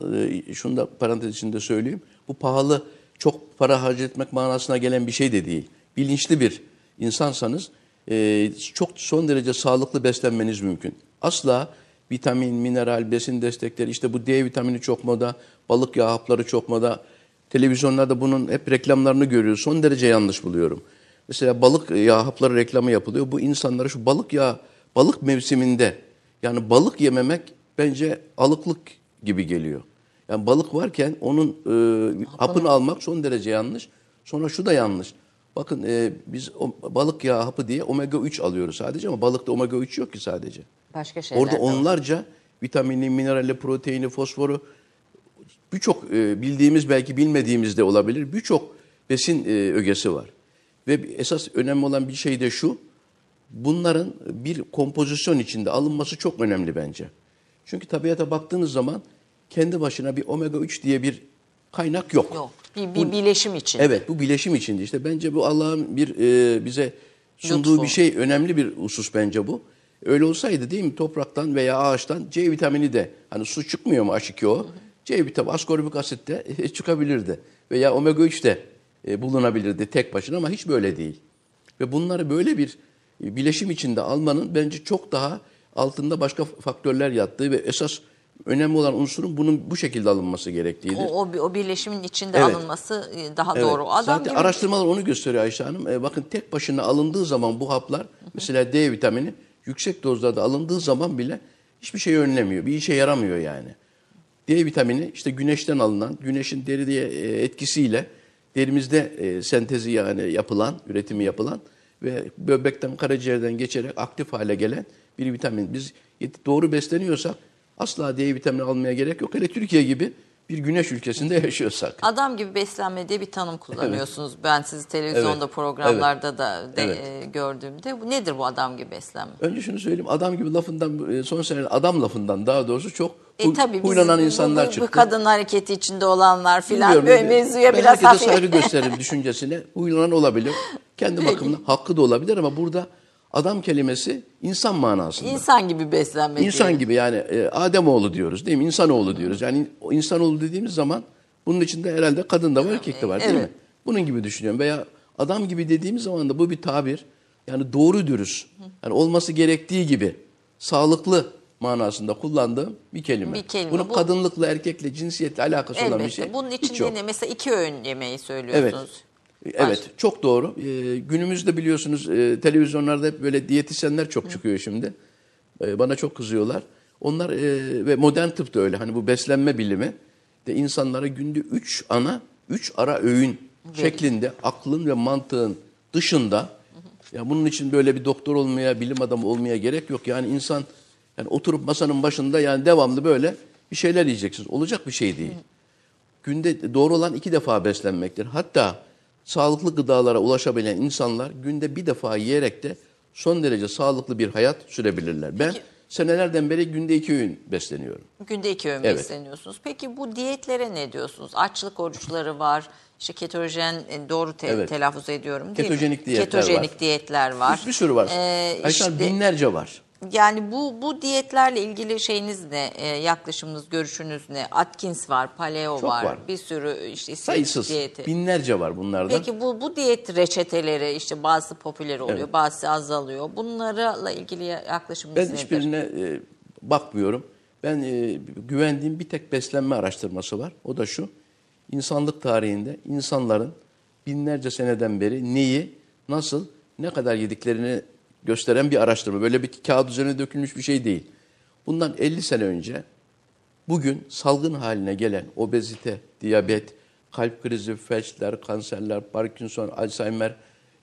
e, şunu da parantez içinde söyleyeyim. Bu pahalı, çok para harcatmak manasına gelen bir şey de değil. Bilinçli bir insansanız e, çok son derece sağlıklı beslenmeniz mümkün. Asla vitamin, mineral, besin destekleri, işte bu D vitamini çok moda, balık yağı hapları çok moda. Televizyonlarda bunun hep reklamlarını görüyoruz. Son derece yanlış buluyorum. Mesela balık yağı hapları reklamı yapılıyor. Bu insanlara şu balık yağı, balık mevsiminde yani balık yememek bence alıklık gibi geliyor. Yani balık varken onun e, hapını almak son derece yanlış. Sonra şu da yanlış. Bakın e, biz o, balık yağı hapı diye omega 3 alıyoruz sadece ama balıkta omega 3 yok ki sadece.
Başka şeyler
Orada
de var.
onlarca vitamini, minerali, proteini, fosforu birçok e, bildiğimiz belki bilmediğimiz de olabilir. Birçok besin e, ögesi var. Ve esas önemli olan bir şey de şu. Bunların bir kompozisyon içinde alınması çok önemli bence. Çünkü tabiata baktığınız zaman kendi başına bir omega 3 diye bir kaynak yok.
Yok. Bir, bir bileşim için.
Evet bu bileşim içinde işte bence bu Allah'ın bir e, bize sunduğu
Lütfu.
bir şey önemli bir husus bence bu. Öyle olsaydı değil mi topraktan veya ağaçtan C vitamini de hani su çıkmıyor mu H2O? C vitamini askorbik asit de e, çıkabilirdi veya omega 3 de e, bulunabilirdi tek başına ama hiç böyle değil. Ve bunları böyle bir e, bileşim içinde almanın bence çok daha altında başka faktörler yattığı ve esas önemli olan unsurun bunun bu şekilde alınması gerektiğidir.
O, o, o birleşimin içinde
Evet.
alınması daha
Evet.
doğru. Adam
Zaten
gibi
araştırmalar onu gösteriyor Ayşe Hanım. E, bakın tek başına alındığı zaman bu haplar mesela D vitamini yüksek dozlarda alındığı zaman bile hiçbir şey önlemiyor. Bir işe yaramıyor yani. D vitamini işte güneşten alınan, güneşin deriye e, etkisiyle derimizde e, sentezi yani yapılan, üretimi yapılan ve böbrekten karaciğerden geçerek aktif hale gelen bir vitamin. Biz doğru besleniyorsak asla D vitamini almaya gerek yok. Hele Türkiye gibi bir güneş ülkesinde yaşıyorsak.
Adam gibi beslenme diye bir tanım kullanıyorsunuz. Ben sizi televizyonda
Evet.
programlarda da de,
Evet.
e, gördüğümde. Bu nedir bu adam gibi beslenme?
Önce şunu söyleyeyim. Adam gibi lafından, e, son sene adam lafından daha doğrusu çok
E tabii
huylanan insanlar
bu,
çıktı.
Bu kadın hareketi içinde olanlar filan
Bilmiyorum,
böyle
ben-
mevzuya
ben
biraz hafif.
saygı gösteririm düşüncesine. Huylanan olabilir. Kendi bakımından hakkı da olabilir ama burada adam kelimesi insan manasında.
İnsan gibi beslenme
İnsan
diyelim.
gibi yani e, Ademoğlu diyoruz değil mi? İnsanoğlu diyoruz. Yani insanoğlu dediğimiz zaman bunun içinde herhalde kadın da var erkek de var değil
Evet.
mi? Bunun gibi düşünüyorum. Veya adam gibi dediğimiz zaman da bu bir tabir. Yani doğru dürüst. Yani olması gerektiği gibi sağlıklı manasında kullandığım bir kelime.
Bir kelime.
Bunun
Bu-
kadınlıkla, erkekle, cinsiyetle alakası olan bir şey.
Bunun içinde ne? Mesela iki öğün yemeği
Evet. Evet, çok doğru. Ee, günümüzde biliyorsunuz e, televizyonlarda hep böyle diyetisyenler çok çıkıyor şimdi. Ee, bana çok kızıyorlar. Onlar e, ve modern tıp da öyle. Hani bu beslenme bilimi de insanlara günde üç ana, üç ara öğün şeklinde aklın ve mantığın dışında ya bunun için böyle bir doktor olmaya, bilim adamı olmaya gerek yok. Yani insan yani oturup masanın başında yani devamlı böyle bir şeyler yiyeceksiniz. Olacak bir şey değil günde doğru olan iki defa beslenmektir. Hatta sağlıklı gıdalara ulaşabilen insanlar günde bir defa yiyerek de son derece sağlıklı bir hayat sürebilirler. Ben senelerden beri günde iki öğün besleniyorum.
Günde iki öğün
Evet.
besleniyorsunuz. Peki bu diyetlere ne diyorsunuz? Açlık oruçları var. İşte ketojen e, doğru te-
Evet.
telaffuz ediyorum değil mi?
Ketojenik diyetler
Ketojenik
var.
diyetler var.
Bir, bir sürü var.
Ee, işte-
binlerce var.
Yani bu bu diyetlerle ilgili şeyiniz ne? E, yaklaşımınız, görüşünüz ne? Atkins var, paleo
Çok
var,
var.
bir sürü işte
Sayısız.
diyeti.
Binlerce var bunlardan.
Peki bu bu diyet reçeteleri işte bazı popüler oluyor, bazısı azalıyor. Bunlarla ilgili yaklaşımınız
Ben
nedir?
hiçbirine e, bakmıyorum. Ben e, güvendiğim bir tek beslenme araştırması var. O da şu. İnsanlık tarihinde insanların binlerce seneden beri neyi, nasıl, ne kadar yediklerini gösteren bir araştırma. Böyle bir kağıt üzerine dökülmüş bir şey değil. Bundan 50 sene önce bugün salgın haline gelen obezite, diyabet, kalp krizi, felçler, kanserler, Parkinson, Alzheimer,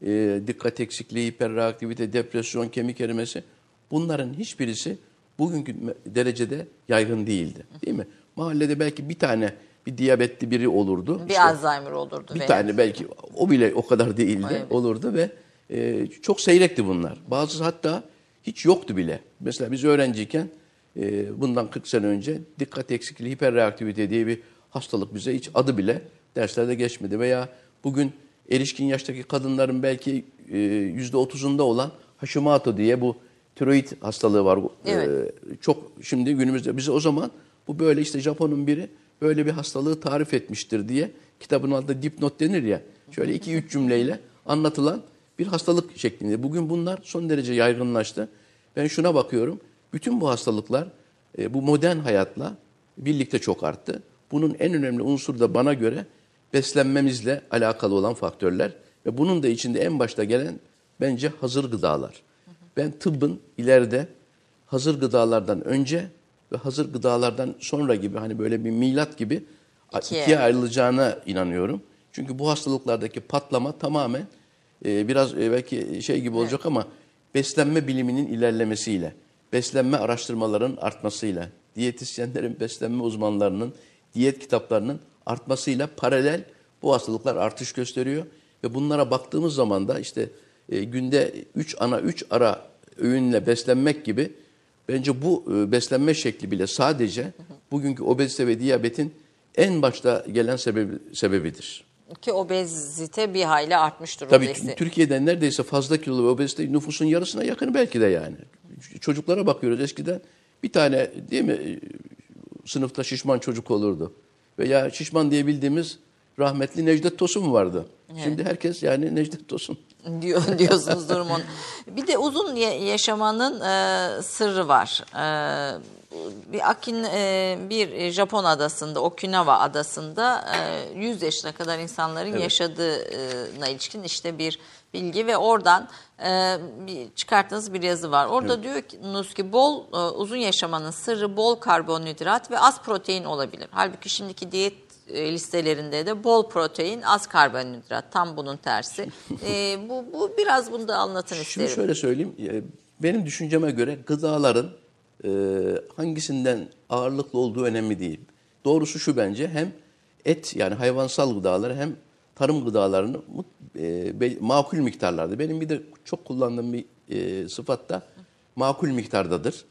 e, dikkat eksikliği, hiperreaktivite, depresyon, kemik erimesi bunların hiçbirisi bugünkü derecede yaygın değildi. Değil mi? Mahallede belki bir tane bir diyabetli biri olurdu.
bir
İşte
Alzheimer olurdu
bir
veya-
tane belki o bile o kadar değildi olurdu ve e, çok seyrekti bunlar. Bazısı hatta hiç yoktu bile. Mesela biz öğrenciyken e, bundan 40 sene önce dikkat eksikliği hiperreaktivite diye bir hastalık bize hiç adı bile derslerde geçmedi. Veya bugün erişkin yaştaki kadınların belki e, yüzde otuzunda olan Hashimoto diye bu tiroid hastalığı var.
Evet.
E, çok şimdi günümüzde bize o zaman bu böyle işte Japon'un biri böyle bir hastalığı tarif etmiştir diye kitabın altında dipnot denir ya. Şöyle iki üç cümleyle anlatılan bir hastalık şeklinde. Bugün bunlar son derece yaygınlaştı. Ben şuna bakıyorum. Bütün bu hastalıklar e, bu modern hayatla birlikte çok arttı. Bunun en önemli unsuru da bana göre beslenmemizle alakalı olan faktörler ve bunun da içinde en başta gelen bence hazır gıdalar. Ben tıbbın ileride hazır gıdalardan önce ve hazır gıdalardan sonra gibi hani böyle bir milat gibi
İkiye.
ikiye ayrılacağına inanıyorum. Çünkü bu hastalıklardaki patlama tamamen e, biraz e, belki şey gibi olacak ama beslenme biliminin ilerlemesiyle, beslenme araştırmaların artmasıyla, diyetisyenlerin, beslenme uzmanlarının, diyet kitaplarının artmasıyla paralel bu hastalıklar artış gösteriyor. Ve bunlara baktığımız zaman da işte e, günde 3 ana 3 ara öğünle beslenmek gibi bence bu e, beslenme şekli bile sadece bugünkü obezite ve diyabetin en başta gelen sebebi, sebebidir.
Ki obezite bir hayli artmış durumda.
Tabii
ise.
Türkiye'de neredeyse fazla kilolu ve obezite nüfusun yarısına yakın belki de yani. Çocuklara bakıyoruz eskiden bir tane değil mi sınıfta şişman çocuk olurdu. Veya şişman diye bildiğimiz rahmetli Necdet Tosun vardı. Şimdi herkes yani Necdet Tosun.
diyor diyorsunuz durumun. Bir de uzun ya- yaşamanın e, sırrı var. E, bir Akin e, bir Japon adasında, Okinawa adasında e, 100 yaşına kadar insanların yaşadığına ilişkin işte bir bilgi ve oradan e, bir çıkarttığınız bir yazı var. Orada diyorsunuz ki bol e, uzun yaşamanın sırrı bol karbonhidrat ve az protein olabilir. Halbuki şimdiki diyet listelerinde de bol protein, az karbonhidrat. Tam bunun tersi. E, bu, bu biraz bunu da anlatın
Şunu
isterim.
şöyle söyleyeyim. e, Benim düşünceme göre gıdaların e, hangisinden ağırlıklı olduğu önemli değil. Doğrusu şu bence hem et yani hayvansal gıdaları hem tarım gıdalarını e, be- makul miktarlarda. Benim bir de çok kullandığım bir e, sıfat da makul miktardadır.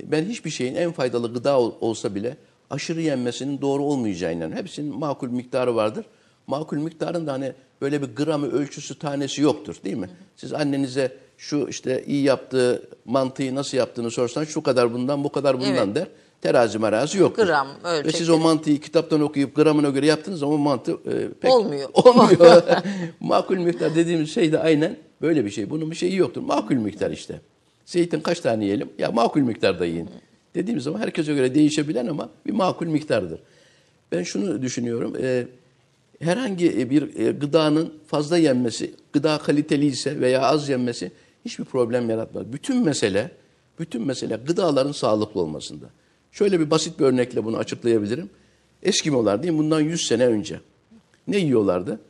E, Ben hiçbir şeyin en faydalı gıda ol- olsa bile aşırı yenmesinin doğru olmayacağına. Hepsinin makul miktarı vardır. Makul miktarın da hani böyle bir gramı, ölçüsü, tanesi yoktur değil mi? Siz annenize şu işte iyi yaptığı mantıyı nasıl yaptığını sorsan şu kadar bundan bu kadar bundan
Evet.
der. Terazi merazi yoktur.
Gram,
Ve
ölçekleri.
siz o mantıyı kitaptan okuyup gramına göre yaptığınız zaman mantı e, pek
Olmuyor.
olmuyor. makul miktar dediğimiz şey de aynen böyle bir şey. Bunun bir şeyi yoktur. Makul miktar işte. Zeytin kaç tane yiyelim? Ya makul miktarda yiyin. Dediğimiz zaman herkese göre değişebilen ama bir makul miktardır. Ben şunu düşünüyorum. e, herhangi bir e, gıdanın fazla yenmesi, gıda kaliteli ise veya az yenmesi hiçbir problem yaratmaz. Bütün mesele, bütün mesele gıdaların sağlıklı olmasında. Şöyle bir basit bir örnekle bunu açıklayabilirim. Eskimolar değil? Bundan 100 sene önce ne yiyorlardı?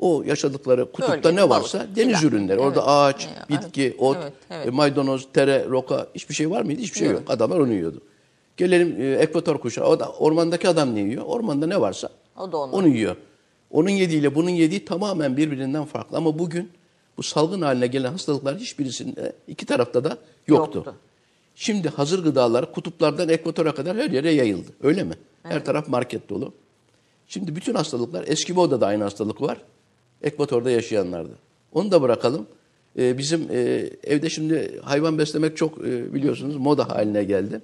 O yaşadıkları kutupta
Bölge,
ne varsa
balık,
deniz
filan.
ürünleri.
Evet.
Orada ağaç,
Evet,
bitki, ot,
evet, evet.
e, maydanoz, tere, roka hiçbir şey var mıydı? Hiçbir şey yok. Adamlar onu yiyordu. Gelelim e, ekvator kuşağı. O da, ormandaki adam ne yiyor? Ormanda ne varsa
O da onu.
onu yiyor. Onun yediğiyle bunun yediği tamamen birbirinden farklı. Ama bugün bu salgın haline gelen hastalıklar hiçbirisinde iki tarafta da yoktu.
Yoktu.
Şimdi hazır gıdalar kutuplardan ekvatora kadar her yere yayıldı. Öyle mi? Her taraf market dolu. Şimdi bütün hastalıklar, Eskimo'da da aynı hastalık var. Ekvatorda yaşayanlarda. Onu da bırakalım. Ee, bizim e, evde şimdi hayvan beslemek çok e, biliyorsunuz moda haline geldi.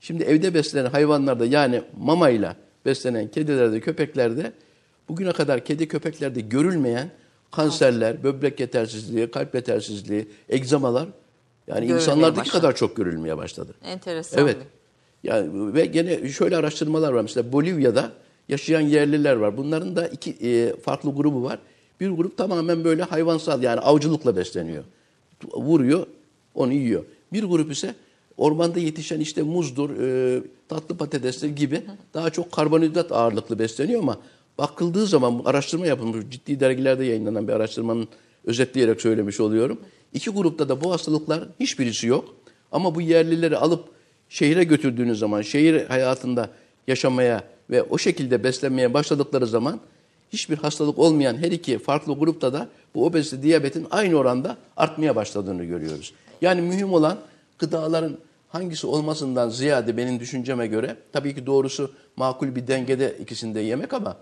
Şimdi evde beslenen hayvanlarda yani mamayla beslenen kedilerde, köpeklerde bugüne kadar kedi köpeklerde görülmeyen kanserler, böbrek yetersizliği, kalp yetersizliği, egzamalar yani
Görülmeye
insanlardaki
başladı.
kadar çok görülmeye başladı.
Enteresan.
Evet. Yani ve gene şöyle araştırmalar var. Mesela Bolivya'da yaşayan yerliler var. Bunların da iki e, farklı grubu var. Bir grup tamamen böyle hayvansal yani avcılıkla besleniyor. Vuruyor, onu yiyor. Bir grup ise ormanda yetişen işte muzdur, e, tatlı patatesler gibi daha çok karbonhidrat ağırlıklı besleniyor ama bakıldığı zaman araştırma yapılmış, ciddi dergilerde yayınlanan bir araştırmanın özetleyerek söylemiş oluyorum. İki grupta da bu hastalıklar hiçbirisi yok. Ama bu yerlileri alıp şehire götürdüğünüz zaman, şehir hayatında yaşamaya ve o şekilde beslenmeye başladıkları zaman hiçbir hastalık olmayan her iki farklı grupta da bu obezite, diyabetin aynı oranda artmaya başladığını görüyoruz. Yani mühim olan gıdaların hangisi olmasından ziyade benim düşünceme göre tabii ki doğrusu makul bir dengede ikisini de yemek ama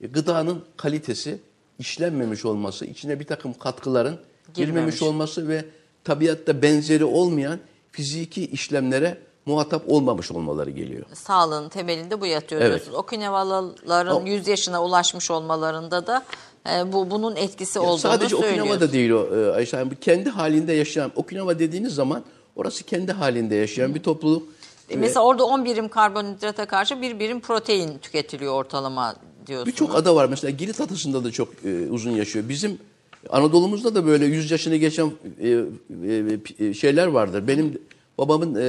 e, gıdanın kalitesi, işlenmemiş olması, içine bir takım katkıların girmemiş,
Girmemiş.
olması ve tabiatta benzeri olmayan fiziki işlemlere muhatap olmamış olmaları geliyor.
Sağlığın temelinde bu yatıyor
Evet.
diyorsunuz. Okinawalıların
O-
100 yaşına ulaşmış olmalarında da e, bu bunun etkisi olduğunu
sadece
söylüyorsunuz.
Okinawa'da değil o e, Ayşe Hanım. Kendi halinde yaşayan, Okinawa dediğiniz zaman orası kendi halinde yaşayan bir topluluk.
E, Mesela orada 10 birim karbonhidrata karşı bir birim protein tüketiliyor ortalama diyorsunuz.
Birçok ada var. Mesela Girit adasında da çok e, uzun yaşıyor. Bizim Anadolu'muzda da böyle 100 yaşını geçen e, e, e, şeyler vardır. Benim babamın e,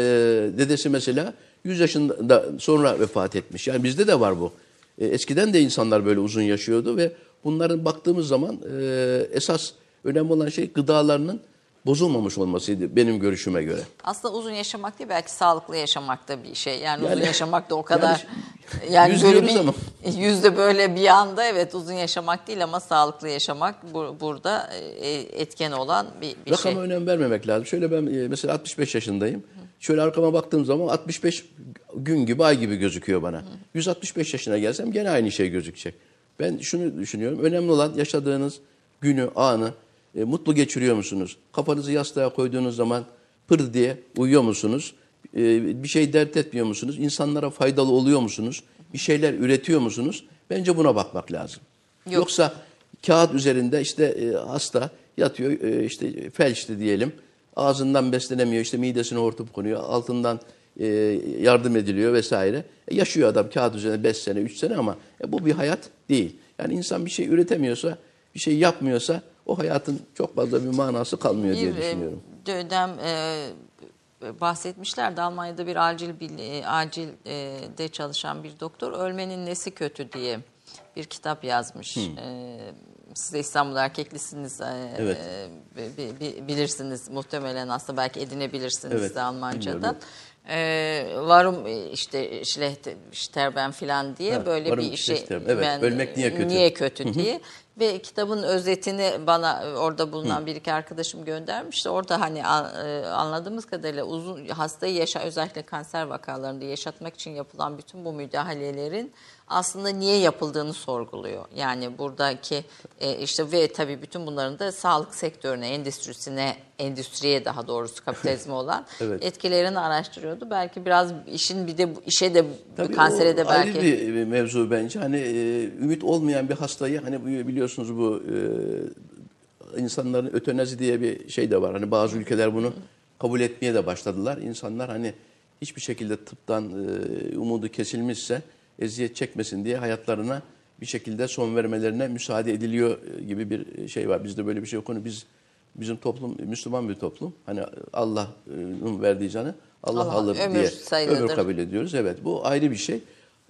dedesi mesela 100 yaşında sonra vefat etmiş. Yani bizde de var bu. E, eskiden de insanlar böyle uzun yaşıyordu ve bunların baktığımız zaman e, esas önemli olan şey gıdalarının bozulmamış olmasıydı benim görüşüme göre.
Aslında uzun yaşamak değil belki sağlıklı yaşamak da bir şey. Yani,
Yani-
uzun yaşamak da o
Yani
kadar yani,
yüz
böyle bir
ama.
yüzde böyle bir anda evet uzun yaşamak değil ama sağlıklı yaşamak bu- burada e, etken olan bir, bir
Rakama
şey.
önem vermemek lazım. Şöyle ben e, mesela 65 yaşındayım. Şöyle arkama baktığım zaman 65 gün gibi ay gibi gözüküyor bana. 165 yaşına gelsem gene aynı şey gözükecek. Ben şunu düşünüyorum. Önemli olan yaşadığınız günü, anı e, mutlu geçiriyor musunuz? Kafanızı yastığa koyduğunuz zaman pır diye uyuyor musunuz? E, bir şey dert etmiyor musunuz? İnsanlara faydalı oluyor musunuz? Bir şeyler üretiyor musunuz? Bence buna bakmak lazım.
Yok.
Yoksa kağıt üzerinde işte e, hasta yatıyor e, işte felçli diyelim. Ağzından beslenemiyor işte midesine hortup konuyor. Altından e, yardım ediliyor vesaire. E, yaşıyor adam kağıt üzerinde 5 sene 3 sene ama e, bu bir hayat değil. Yani insan bir şey üretemiyorsa bir şey yapmıyorsa o hayatın çok fazla bir manası kalmıyor diye
Bir e,
düşünüyorum.
dönem e, bahsetmişlerdi Almanya'da bir acil bil- e, acil e, de çalışan bir doktor ölmenin nesi kötü diye bir kitap yazmış. E, siz de İstanbul erkeklisiniz. e,
Evet.
e, bi- bi- bilirsiniz muhtemelen aslında belki edinebilirsiniz
Evet,
de Almancadan.
bilmiyorum.
E, varum e, işte Schlecht, Sterben filan diye
Ha,
böyle bir şey.
Sterben, evet, ölmek niye kötü?
Niye kötü diye ve kitabın özetini bana e, orada bulunan bir iki arkadaşım göndermişti. Orada hani e, anladığımız kadarıyla uzun hastayı yaşa özellikle kanser vakalarında yaşatmak için yapılan bütün bu müdahalelerin aslında niye yapıldığını sorguluyor. Yani buradaki e, işte ve tabii bütün bunların da sağlık sektörüne, endüstrisine, endüstriye daha doğrusu kapitalizme olan
Evet.
etkilerini araştırıyordu. Belki biraz işin bir de işe de
Tabii
kansere de
o ayrı
belki
bir mevzu bence. Hani e, ümit olmayan bir hastayı hani biliyorsunuz bu e, insanların ötenazi diye bir şey de var. Hani bazı ülkeler bunu kabul etmeye de başladılar. İnsanlar hani hiçbir şekilde tıptan e, umudu kesilmişse eziyet çekmesin diye hayatlarına bir şekilde son vermelerine müsaade ediliyor e, gibi bir şey var. Bizde böyle bir şey yok. Onu biz bizim toplum Müslüman bir toplum. Hani Allah'ın verdiği canı Allah,
Allah,
alır
ömür
diye
sayılıdır.
ömür kabul ediyoruz. Evet bu ayrı bir şey.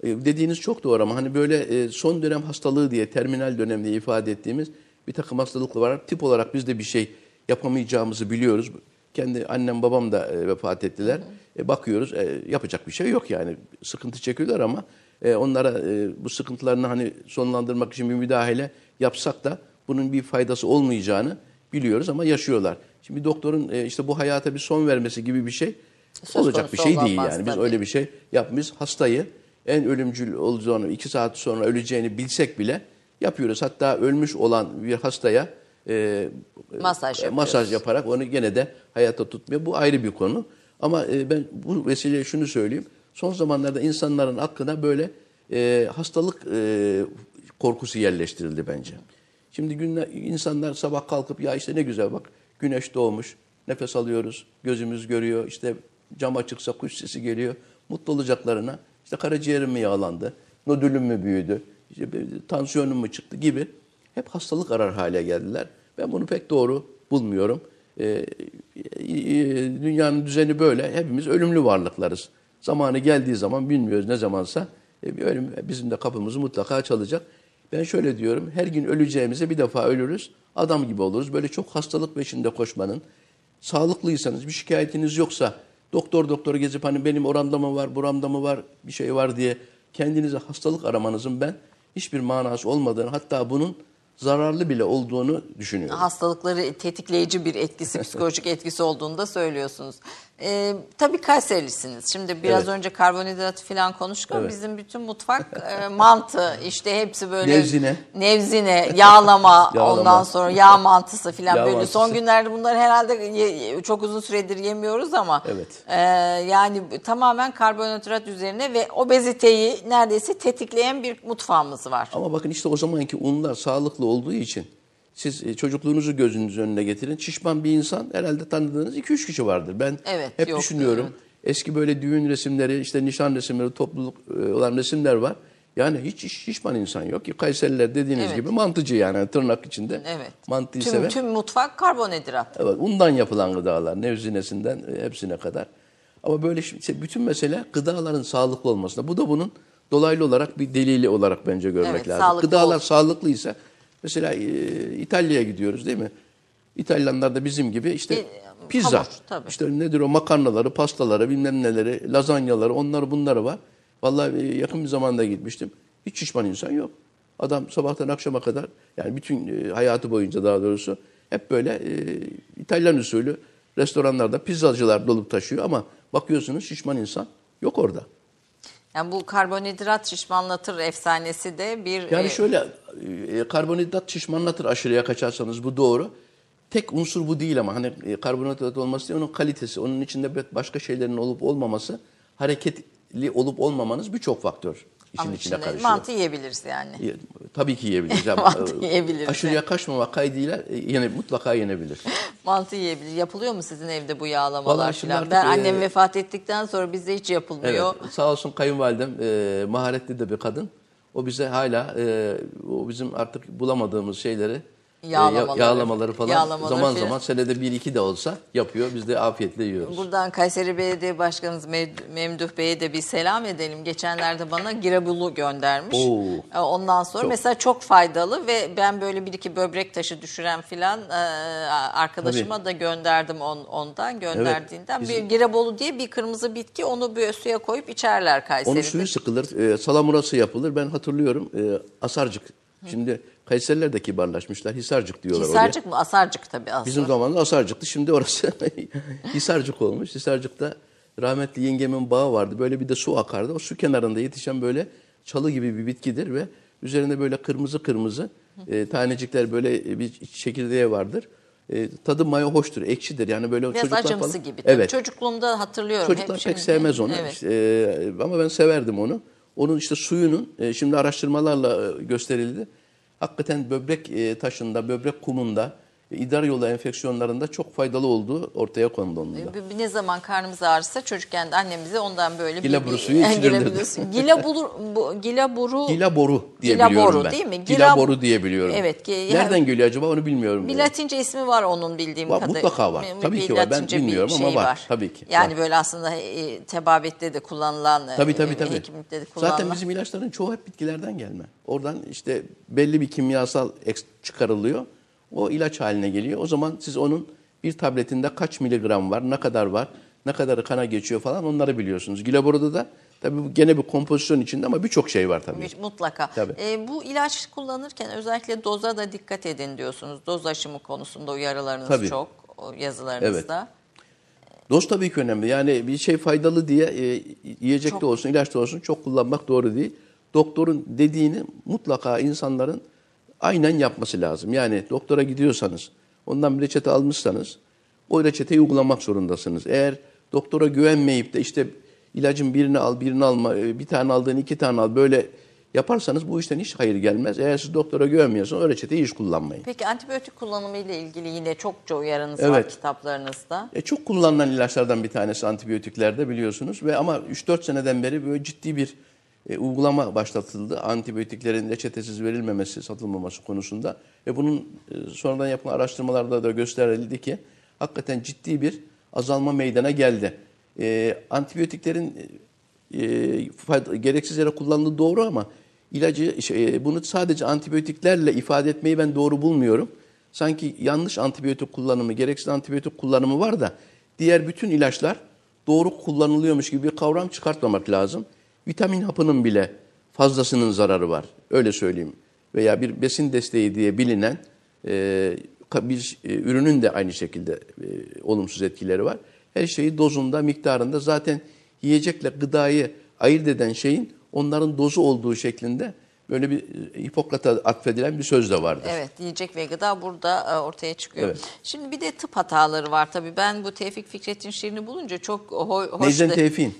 E, dediğiniz çok doğru ama hani böyle e, son dönem hastalığı diye terminal dönem diye ifade ettiğimiz bir takım hastalıklar var. Tip olarak biz de bir şey yapamayacağımızı biliyoruz. Kendi annem babam da e, vefat ettiler. E, bakıyoruz e, yapacak bir şey yok yani. Sıkıntı çekiyorlar ama e, onlara e, bu sıkıntılarını hani sonlandırmak için bir müdahale yapsak da bunun bir faydası olmayacağını biliyoruz ama yaşıyorlar. Şimdi doktorun e, işte bu hayata bir son vermesi gibi bir şey
Söz
olacak bir şey değil yani. Biz öyle bir şey yapmış. Hastayı en ölümcül olacağını, iki saat sonra öleceğini bilsek bile yapıyoruz. Hatta ölmüş olan bir hastaya e,
Masaj
e,
yapıyoruz.
masaj yaparak onu gene de hayata tutmuyor. Bu ayrı bir konu. Ama e, ben bu vesileyle şunu söyleyeyim. Son zamanlarda insanların aklına böyle e, hastalık e, korkusu yerleştirildi bence. Şimdi günler, insanlar sabah kalkıp ya işte ne güzel bak güneş doğmuş, nefes alıyoruz, gözümüz görüyor, işte cam açıksa kuş sesi geliyor. Mutlu olacaklarına işte karaciğerim mi yağlandı, nodülüm mü büyüdü, işte tansiyonum mu çıktı gibi hep hastalık arar hale geldiler. Ben bunu pek doğru bulmuyorum. Ee, dünyanın düzeni böyle. Hepimiz ölümlü varlıklarız. Zamanı geldiği zaman bilmiyoruz ne zamansa e, bir ölüm bizim de kapımızı mutlaka çalacak. Ben şöyle diyorum, her gün öleceğimize bir defa ölürüz, adam gibi oluruz. Böyle çok hastalık peşinde koşmanın, sağlıklıysanız, bir şikayetiniz yoksa, doktor doktor gezip hani benim oramda mı var, buramda mı var, bir şey var diye kendinize hastalık aramanızın ben hiçbir manası olmadığını, hatta bunun zararlı bile olduğunu düşünüyorum.
hastalıkları tetikleyici bir etkisi, psikolojik etkisi olduğunu da söylüyorsunuz. Ee, tabii Kayserilisiniz. Şimdi biraz
Evet.
önce karbonhidratı falan konuştuk
Evet.
bizim bütün mutfak e, mantı işte hepsi böyle
Nevzine.
nevzine, yağlama,
Yağlama.
ondan sonra yağ mantısı falan
Yağ
böyle.
mantısı.
Son günlerde bunları herhalde ye- çok uzun süredir yemiyoruz ama
Evet.
e, yani tamamen karbonhidrat üzerine ve obeziteyi neredeyse tetikleyen bir mutfağımız var.
Ama bakın işte o zamanki unlar sağlıklı olduğu için siz e, çocukluğunuzu gözünüzün önüne getirin. Şişman bir insan herhalde tanıdığınız 2-3 kişi vardır. Ben
Evet,
hep
yok,
düşünüyorum. Eski böyle düğün resimleri, işte nişan resimleri, topluluk e, olan resimler var. Yani hiç şişman insan yok ki. Kayseriler dediğiniz
Evet.
gibi mantıcı yani tırnak içinde.
Evet.
Mantıyı
Tüm,
seven.
tüm mutfak karbonhidrat.
Evet, undan yapılan gıdalar, nevzinesinden e, hepsine kadar. Ama böyle işte bütün mesele gıdaların sağlıklı olmasında. Bu da bunun dolaylı olarak bir delili olarak bence görmek
Evet,
lazım.
sağlıklı
Gıdalar
olsun.
sağlıklıysa mesela e, İtalya'ya gidiyoruz değil mi? İtalyanlar da bizim gibi işte
E,
pizza,
hamur, tabii.
işte nedir o makarnaları, pastaları, bilmem neleri, lazanyaları, onları bunları var. Vallahi e, yakın bir zamanda gitmiştim. Hiç şişman insan yok. Adam sabahtan akşama kadar yani bütün e, hayatı boyunca daha doğrusu hep böyle e, İtalyan usulü restoranlarda pizzacılar dolup taşıyor ama bakıyorsunuz şişman insan yok orada.
Yani bu karbonhidrat şişmanlatır efsanesi de bir
Yani
e,
şöyle e, karbonhidrat şişmanlatır aşırıya kaçarsanız bu doğru. Tek unsur bu değil ama hani e, karbonhidrat olması değil onun kalitesi, onun içinde başka şeylerin olup olmaması, hareketli olup olmamanız birçok faktör işin
ama içinde
karışıyor.
mantı yiyebiliriz yani.
Tabii ki yiyebiliriz ama
Mantı
e,
yiyebiliriz,
aşırıya kaçmamak kaydıyla e, yine mutlaka yenebilir.
Mantı yiyebilir. Yapılıyor mu sizin evde bu yağlamalar falan? Ben
e,
annem vefat ettikten sonra bizde hiç yapılmıyor.
Evet, sağ olsun kayınvalidem e, maharetli de bir kadın. O bize hala e, o bizim artık bulamadığımız şeyleri
Yağlamaları,
yağlamaları falan
yağlamaları
zaman
filan.
zaman senede bir iki de olsa yapıyor. Biz de afiyetle yiyoruz.
Buradan Kayseri Belediye Başkanımız Memduh Bey'e de bir selam edelim. Geçenlerde bana girebulu göndermiş.
Oo.
E, Ondan sonra
Çok.
mesela çok faydalı ve ben böyle bir iki böbrek taşı düşüren filan e, arkadaşıma da gönderdim on, ondan gönderdiğinden.
bizim-
Bir girebolu diye bir kırmızı bitki onu bir suya koyup içerler Kayseri'de.
Onun suyu sıkılır, e, salamurası yapılır. Ben hatırlıyorum e, Asarcık. Şimdi Kayseriler de kibarlaşmışlar. Hisarcık diyorlar oraya.
Hisarcık mı? Asarcık tabii aslında.
Bizim zamanımızda Asarcık'tı. Şimdi orası Hisarcık olmuş. Hisarcık'ta rahmetli yengemin bağı vardı. Böyle bir de su akardı. O su kenarında yetişen böyle çalı gibi bir bitkidir ve üzerinde böyle kırmızı kırmızı e, tanecikler böyle bir çekirdeği vardır. E, tadı maya hoştur, ekşidir. Yani böyle
Biraz
çocuklar
acımsı
falan-
gibi. Tabii.
Evet.
Çocukluğumda hatırlıyorum.
Çocuklar
Hep
pek
şimdi-
sevmez onu.
Evet.
İşte, e, ama ben severdim onu. Onun işte suyunun e, şimdi araştırmalarla e, gösterildi. Hakikaten böbrek e, taşında, böbrek kumunda, idrar yolu enfeksiyonlarında çok faydalı olduğu ortaya kondu onun da.
Bir- bir Ne zaman karnımız ağrırsa çocukken de annemize ondan böyle
Gilaburu
bir,
suyu içirilirdi.
Gilaburu suyu- Gilaburu, bu, gilaburu,
Gila boru diye
Gila
biliyorum
boru
ben.
değil mi?
Gila,
Gila-
boru diye biliyorum.
Evet, ki-
Nereden geliyor acaba onu bilmiyorum.
bir Latince ismi var onun bildiğim kadarıyla.
mutlaka var.
Bir-
Tabii
bir
ki var. Ben
bir
bilmiyorum ama
şey
var. Tabii ki.
Yani
Var.
böyle aslında e, tebabette de kullanılan,
Tabii
e,
tabii tabii.
hekimlikte de kullanılan.
Zaten bizim ilaçların çoğu hep bitkilerden gelme. Oradan işte belli bir kimyasal çıkarılıyor. O ilaç haline geliyor. O zaman siz onun bir tabletinde kaç miligram var, ne kadar var, ne kadarı kana geçiyor falan onları biliyorsunuz. Gilabora'da da tabii bu gene bir kompozisyon içinde ama birçok şey var tabii.
Mutlaka.
Tabii.
E, bu ilaç kullanırken özellikle doza da dikkat edin diyorsunuz. Doz aşımı konusunda uyarılarınız
Tabii.
çok o yazılarınızda.
Doz tabii ki önemli. Yani bir şey faydalı diye e, yiyecek
Çok.
de olsun, ilaç da olsun çok kullanmak doğru değil. Doktorun dediğini mutlaka insanların aynen yapması lazım. Yani doktora gidiyorsanız, ondan bir reçete almışsanız o reçeteyi uygulamak zorundasınız. Eğer doktora güvenmeyip de işte ilacın birini al, birini alma, e, bir tane aldığın iki tane al böyle yaparsanız bu işten hiç hayır gelmez. Eğer siz doktora güvenmiyorsanız o reçeteyi hiç kullanmayın.
Peki antibiyotik kullanımı ile ilgili yine çokça uyarınız var
Evet.
kitaplarınızda.
E, çok kullanılan ilaçlardan bir tanesi antibiyotiklerde biliyorsunuz ve ama 3-4 seneden beri böyle ciddi bir e, uygulama başlatıldı. Antibiyotiklerin reçetesiz verilmemesi, satılmaması konusunda ve bunun e, sonradan yapılan araştırmalarda da gösterildi ki hakikaten ciddi bir azalma meydana geldi. E, antibiyotiklerin e, fayda- gereksiz yere kullanıldığı doğru ama ilacı şey, e, bunu sadece antibiyotiklerle ifade etmeyi ben doğru bulmuyorum. Sanki yanlış antibiyotik kullanımı, gereksiz antibiyotik kullanımı var da diğer bütün ilaçlar doğru kullanılıyormuş gibi bir kavram çıkartmamak lazım. Vitamin hapının bile fazlasının zararı var. Öyle söyleyeyim. Veya bir besin desteği diye bilinen e, bir e, ürünün de aynı şekilde e, olumsuz etkileri var. Her şeyi dozunda, miktarında zaten yiyecekle gıdayı ayırt eden şeyin onların dozu olduğu şeklinde böyle bir e, Hipokrat'a atfedilen bir söz de vardır.
Evet yiyecek ve gıda burada e, ortaya çıkıyor.
Evet.
Şimdi bir de tıp hataları var tabii. Ben bu Tevfik Fikret'in şiirini bulunca çok ho- hoş.
Neyzen Tevfik'in.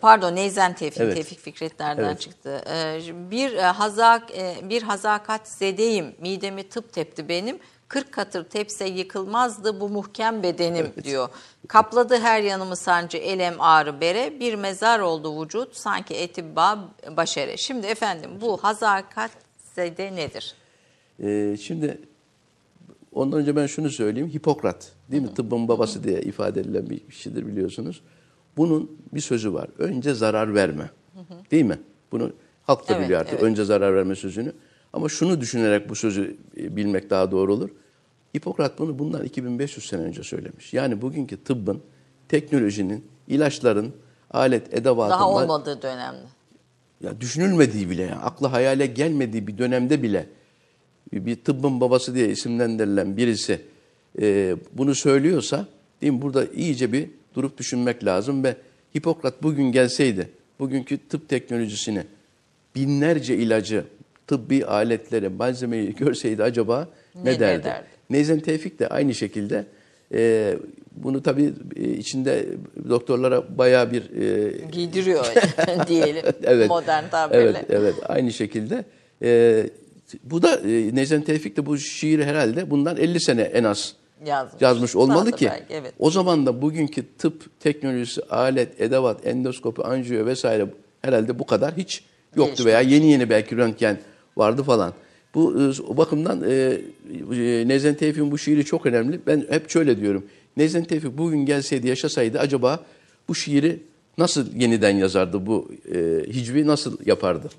Pardon Neyzen Tevfik.
Evet.
Tevfik Fikret nereden
Evet.
çıktı? Ee, bir e, hazak e, bir hazakat zedeyim. Midemi tıp tepti benim. 40 katır tepse yıkılmazdı bu muhkem bedenim diyor. Kapladı her yanımı sancı, elem, ağrı, bere. Bir mezar oldu vücut sanki etibba başere. Şimdi efendim bu hazakat zede nedir?
Ee, şimdi ondan önce ben şunu söyleyeyim. Hipokrat değil mi? Tıbbın babası diye ifade edilen bir kişidir biliyorsunuz. Bunun bir sözü var. Önce zarar verme. Değil mi? Bunu halk da
Evet,
biliyor artık.
evet.
Önce zarar verme sözünü. Ama şunu düşünerek bu sözü e, bilmek daha doğru olur. Hipokrat bunu bundan 2500 sene önce söylemiş. Yani bugünkü tıbbın, teknolojinin, ilaçların, alet, edevatın
Daha olmadığı dönemde.
ya düşünülmediği bile ya aklı hayale gelmediği bir dönemde bile bir tıbbın babası diye isimlendirilen birisi e, bunu söylüyorsa değil mi burada iyice bir durup düşünmek lazım ve Hipokrat bugün gelseydi bugünkü tıp teknolojisini binlerce ilacı tıbbi aletleri malzemeyi görseydi acaba ne,
Ne- ne
derdi?
derdi?
Neyzen Tevfik de aynı şekilde e, bunu tabii e, içinde doktorlara bayağı bir e,
Giydiriyor diyelim
evet.
modern tabirle.
Evet, evet aynı şekilde. Ee, bu da e, Nezen Tevfik de bu şiiri herhalde bundan 50 sene en az
Yazmış.
yazmış olmalı
Fazla
ki.
belki, evet.
O zaman da bugünkü tıp teknolojisi, alet, edevat, endoskopi, anjiyo vesaire herhalde bu kadar hiç yoktu
Gelişmemiş.
veya yeni yeni belki röntgen vardı falan. Bu e, o bakımdan e, e, Nezen Tevfik'in bu şiiri çok önemli. Ben hep şöyle diyorum. Nezen Tevfik bugün gelseydi, yaşasaydı acaba bu şiiri nasıl yeniden yazardı? Bu e, hicvi nasıl yapardı?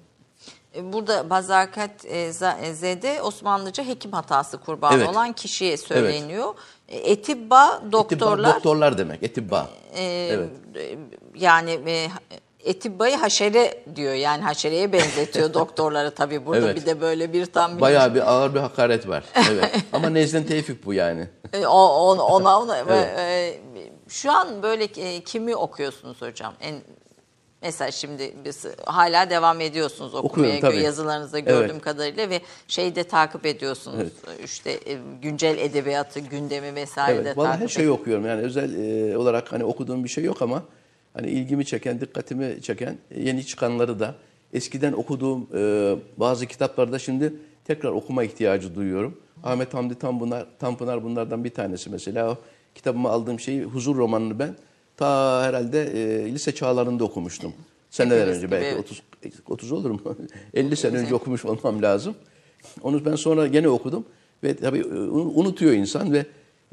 E, Burada bazakat e, e, zede Osmanlıca hekim hatası kurbanı
Evet.
olan kişiye söyleniyor. E, Etibba doktorlar
Etibba, doktorlar demek. Etibba.
e,
evet.
yani e, etibbayı haşere diyor. Yani haşereye benzetiyor doktorları tabii. Burada
Evet.
bir de böyle bir tam bir
Bayağı bir ağır bir hakaret var. Evet. Ama Nezden Tevfik bu yani.
E, o- on- ona ona ve, e, şu an böyle e, kimi okuyorsunuz hocam? En mesela şimdi biz hala devam ediyorsunuz okumaya
Okuyorum,
yazılarınızda gördüğüm
Evet.
kadarıyla ve şeyi de takip ediyorsunuz. İşte e, güncel edebiyatı, gündemi vesaire de
Evet. Vallahi
takip
her şeyi okuyorum. Yani özel e, olarak hani okuduğum bir şey yok ama hani ilgimi çeken, dikkatimi çeken yeni çıkanları da eskiden okuduğum e, bazı kitapları da şimdi tekrar okuma ihtiyacı duyuyorum. Ahmet Hamdi Tanpınar, Tanpınar bunlardan bir tanesi mesela. O kitabıma aldığım şeyi Huzur romanını ben ta herhalde e, lise çağlarında okumuştum. Seneler
Hepimiz
önce
gibi,
belki
evet.
30 30 olur mu? 50 sene önce okumuş olmam lazım. Onu ben sonra gene okudum ve tabii e, unutuyor insan ve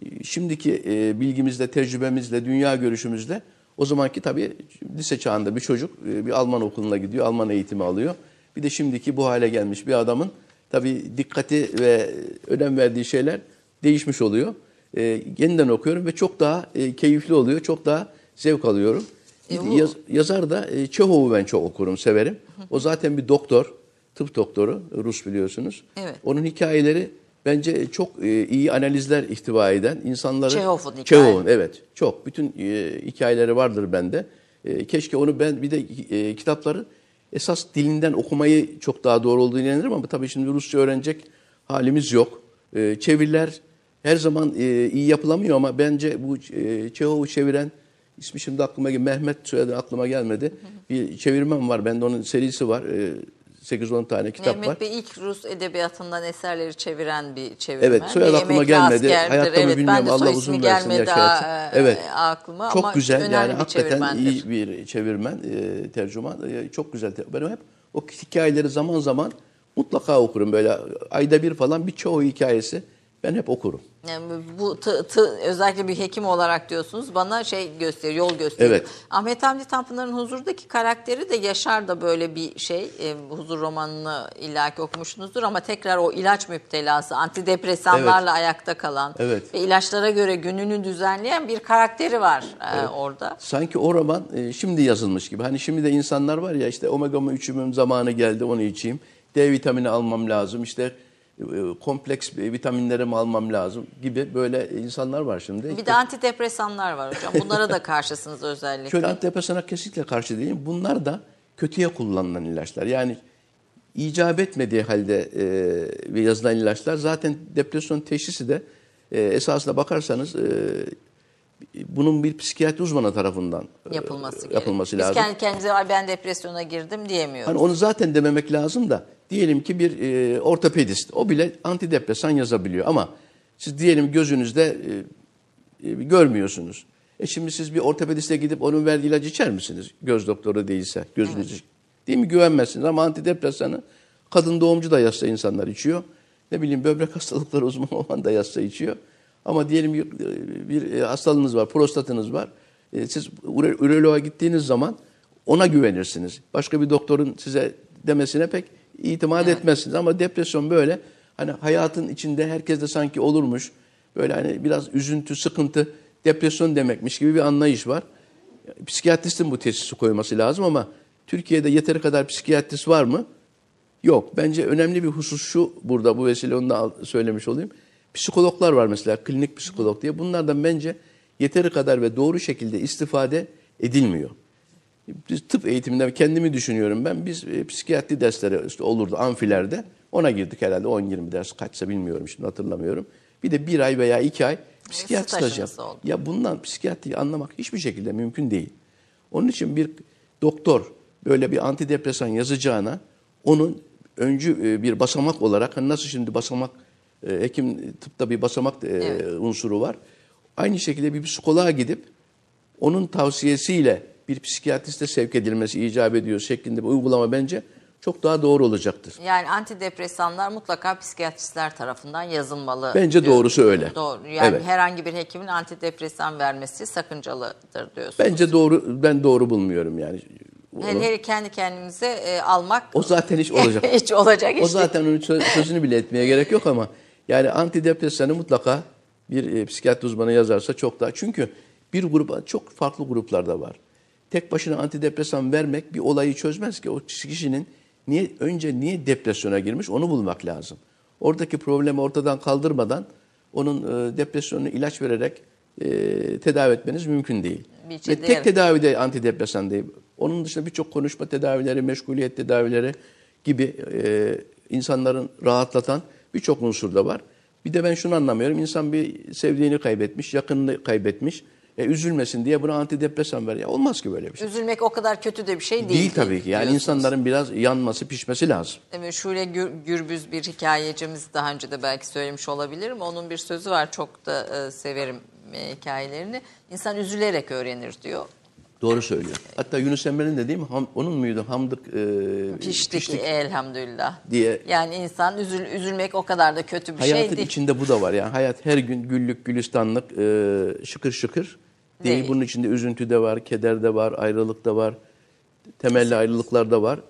e, şimdiki e, bilgimizle, tecrübemizle, dünya görüşümüzle o zamanki tabii lise çağında bir çocuk e, bir Alman okuluna gidiyor, Alman eğitimi alıyor. Bir de şimdiki bu hale gelmiş bir adamın tabii dikkati ve önem verdiği şeyler değişmiş oluyor. E, yeniden okuyorum ve çok daha e, keyifli oluyor, çok daha zevk alıyorum.
E, bu-
Yaz- yazar da e, Çehov'u ben çok okurum, severim. O zaten bir doktor, tıp doktoru, Rus biliyorsunuz.
Evet.
Onun hikayeleri bence çok e, iyi analizler ihtiva eden insanları...
Çehov'un hikaye-
Çehov'un, evet. Çok. Bütün e, hikayeleri vardır bende. E, keşke onu ben bir de e, kitapları esas dilinden okumayı çok daha doğru olduğunu inanırım ama tabii şimdi Rusça öğrenecek halimiz yok. E, çeviriler her zaman e, iyi yapılamıyor ama bence bu e, Çehov'u çeviren ismi şimdi aklıma gel Mehmet soyadı aklıma gelmedi. Bir çevirmen var. Bende onun serisi var. E, 8-10 tane kitap
Mehmet
var.
Bey ilk Rus edebiyatından eserleri çeviren bir çevirmen.
Evet, soyadı
Ve
aklıma gelmedi.
askerdir.
Hayatta mı
evet,
bilmiyorum.
Ben de
Allah uzun versin,
gelmedi
yaş
daha,
hayatı.
e,
Evet.
aklıma
Çok
ama
güzel yani hakikaten iyi bir çevirmen, e, tercüman. E, çok güzel. Ben hep o hikayeleri zaman zaman mutlaka okurum. Böyle ayda bir falan bir çoğu hikayesi ben hep okurum.
Yani bu tı- tı- özellikle bir hekim olarak diyorsunuz bana şey gösteriyor, yol gösteriyor.
Evet.
Ahmet Hamdi Tanpınar'ın Huzur'daki karakteri de Yaşar da böyle bir şey. E, Huzur romanını illaki okumuşsunuzdur ama tekrar o ilaç müptelası, antidepresanlarla ayakta kalan
Evet.
ve ilaçlara göre gününü düzenleyen bir karakteri var e, orada.
Sanki o roman e, şimdi yazılmış gibi. Hani şimdi de insanlar var ya işte omega 3'ümün zamanı geldi onu içeyim. D vitamini almam lazım. İşte e, kompleks vitaminlerimi almam lazım gibi böyle insanlar var şimdi.
Bir de antidepresanlar var hocam. Bunlara da karşısınız özellikle.
Şöyle antidepresana kesinlikle karşı değilim. Bunlar da kötüye kullanılan ilaçlar. Yani icap etmediği halde e, yazılan ilaçlar zaten depresyon teşhisi de e, esasına bakarsanız e, bunun bir psikiyatri uzmanı tarafından e,
yapılması, gerekiyor.
yapılması
Biz
lazım.
kendi kendimize "Ay ben depresyona girdim diyemiyoruz.
Hani onu zaten dememek lazım da diyelim ki bir e, ortopedist o bile antidepresan yazabiliyor ama Siz diyelim gözünüzde e, e, görmüyorsunuz. E şimdi siz bir ortopediste gidip onun verdiği ilacı içer misiniz? Göz doktoru değilse gözünüz Değil mi? Güvenmezsiniz ama antidepresanı kadın doğumcu da yazsa insanlar içiyor. Ne bileyim böbrek hastalıkları uzmanı olan da yazsa içiyor. Ama diyelim bir, bir hastalığınız var, prostatınız var. E, siz üroloğa gittiğiniz zaman ona güvenirsiniz. Başka bir doktorun size demesine pek itimat etmezsiniz. Ama depresyon böyle hani hayatın içinde herkes de sanki olurmuş. Böyle hani biraz üzüntü, sıkıntı, depresyon demekmiş gibi bir anlayış var. Psikiyatristin bu teşhisi koyması lazım ama Türkiye'de yeteri kadar psikiyatrist var mı? Yok. Bence önemli bir husus şu burada bu vesile onu da söylemiş olayım. Psikologlar var mesela klinik psikolog diye. Bunlardan bence yeteri kadar ve doğru şekilde istifade edilmiyor. Biz tıp eğitiminden kendimi düşünüyorum ben. Biz e, psikiyatri dersleri işte olurdu amfilerde. Ona girdik herhalde 10-20 ders kaçsa bilmiyorum şimdi hatırlamıyorum. Bir de bir ay veya iki ay psikiyatri stajı. Ya bundan psikiyatriyi anlamak hiçbir şekilde mümkün değil. Onun için bir doktor böyle bir antidepresan yazacağına onun öncü e, bir basamak olarak hani nasıl şimdi basamak hekim tıpta bir basamak e, unsuru var. Aynı şekilde bir psikoloğa gidip onun tavsiyesiyle bir psikiyatriste sevk edilmesi icap ediyor şeklinde bir uygulama bence çok daha doğru olacaktır.
Yani antidepresanlar mutlaka psikiyatristler tarafından yazılmalı.
Bence doğrusu öyle.
Doğru. Yani
Evet.
herhangi bir hekimin antidepresan vermesi sakıncalıdır diyorsunuz.
Bence doğru ben doğru bulmuyorum yani.
Hele, hele kendi kendimize e, almak
O zaten hiç olacak.
hiç olacak iş
O zaten onun sö- sözünü bile etmeye gerek yok ama yani antidepresanı mutlaka bir e, psikiyatri uzmanı yazarsa çok daha. Çünkü bir grup çok farklı gruplarda var. Tek başına antidepresan vermek bir olayı çözmez ki. O kişinin niye önce niye depresyona girmiş onu bulmak lazım. Oradaki problemi ortadan kaldırmadan onun e, depresyonunu ilaç vererek e, tedavi etmeniz mümkün değil. Ve tek
evet.
tedavi de antidepresan değil. Onun dışında birçok konuşma tedavileri, meşguliyet tedavileri gibi e, insanların rahatlatan birçok unsur da var. Bir de ben şunu anlamıyorum. İnsan bir sevdiğini kaybetmiş, yakınını kaybetmiş. E, üzülmesin diye buna antidepresan ver. Ya olmaz ki böyle bir şey.
Üzülmek o kadar kötü de bir şey değil.
Değil tabii ki. Yani
diyorsunuz.
insanların biraz yanması, pişmesi lazım.
Evet, Şule Gür- Gürbüz bir hikayecimiz daha önce de belki söylemiş olabilirim. Onun bir sözü var çok da e, severim e, hikayelerini. İnsan üzülerek öğrenir diyor.
Doğru söylüyor. Hatta Yunus Emre'nin de değil mi? Ham- onun muydu? Hamdık e,
Piştik, elhamdülillah.
diye
Yani insan üzül, üzülmek o kadar da kötü bir
Hayatın
şey değil.
içinde bu da var. Yani hayat her gün güllük gülistanlık, e, şıkır şıkır değil.
Değil.
Bunun içinde üzüntü de var, keder de var, ayrılık da var, temelli ayrılıklar da var.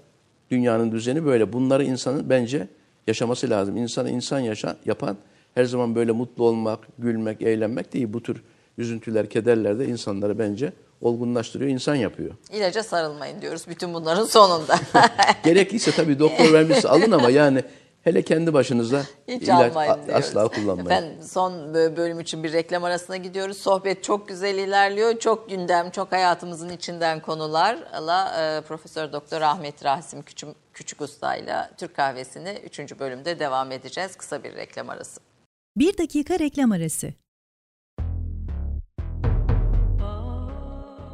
Dünyanın düzeni böyle. Bunları insanın bence yaşaması lazım. İnsanı insan yaşa, yapan her zaman böyle mutlu olmak, gülmek, eğlenmek değil. Bu tür üzüntüler, kederler de insanları bence olgunlaştırıyor, insan yapıyor.
İlaca sarılmayın diyoruz bütün bunların sonunda.
Gerekirse tabii doktor vermişse alın ama yani hele kendi başınıza
Hiç
ilaç asla kullanmayın.
Efendim son bö- bölüm için bir reklam arasına gidiyoruz. Sohbet çok güzel ilerliyor. Çok gündem, çok hayatımızın içinden konularla e, Profesör Doktor Ahmet Rasim Küçük, Küçük Usta ile Türk Kahvesi'ni 3. bölümde devam edeceğiz. Kısa bir reklam arası.
Bir dakika reklam arası.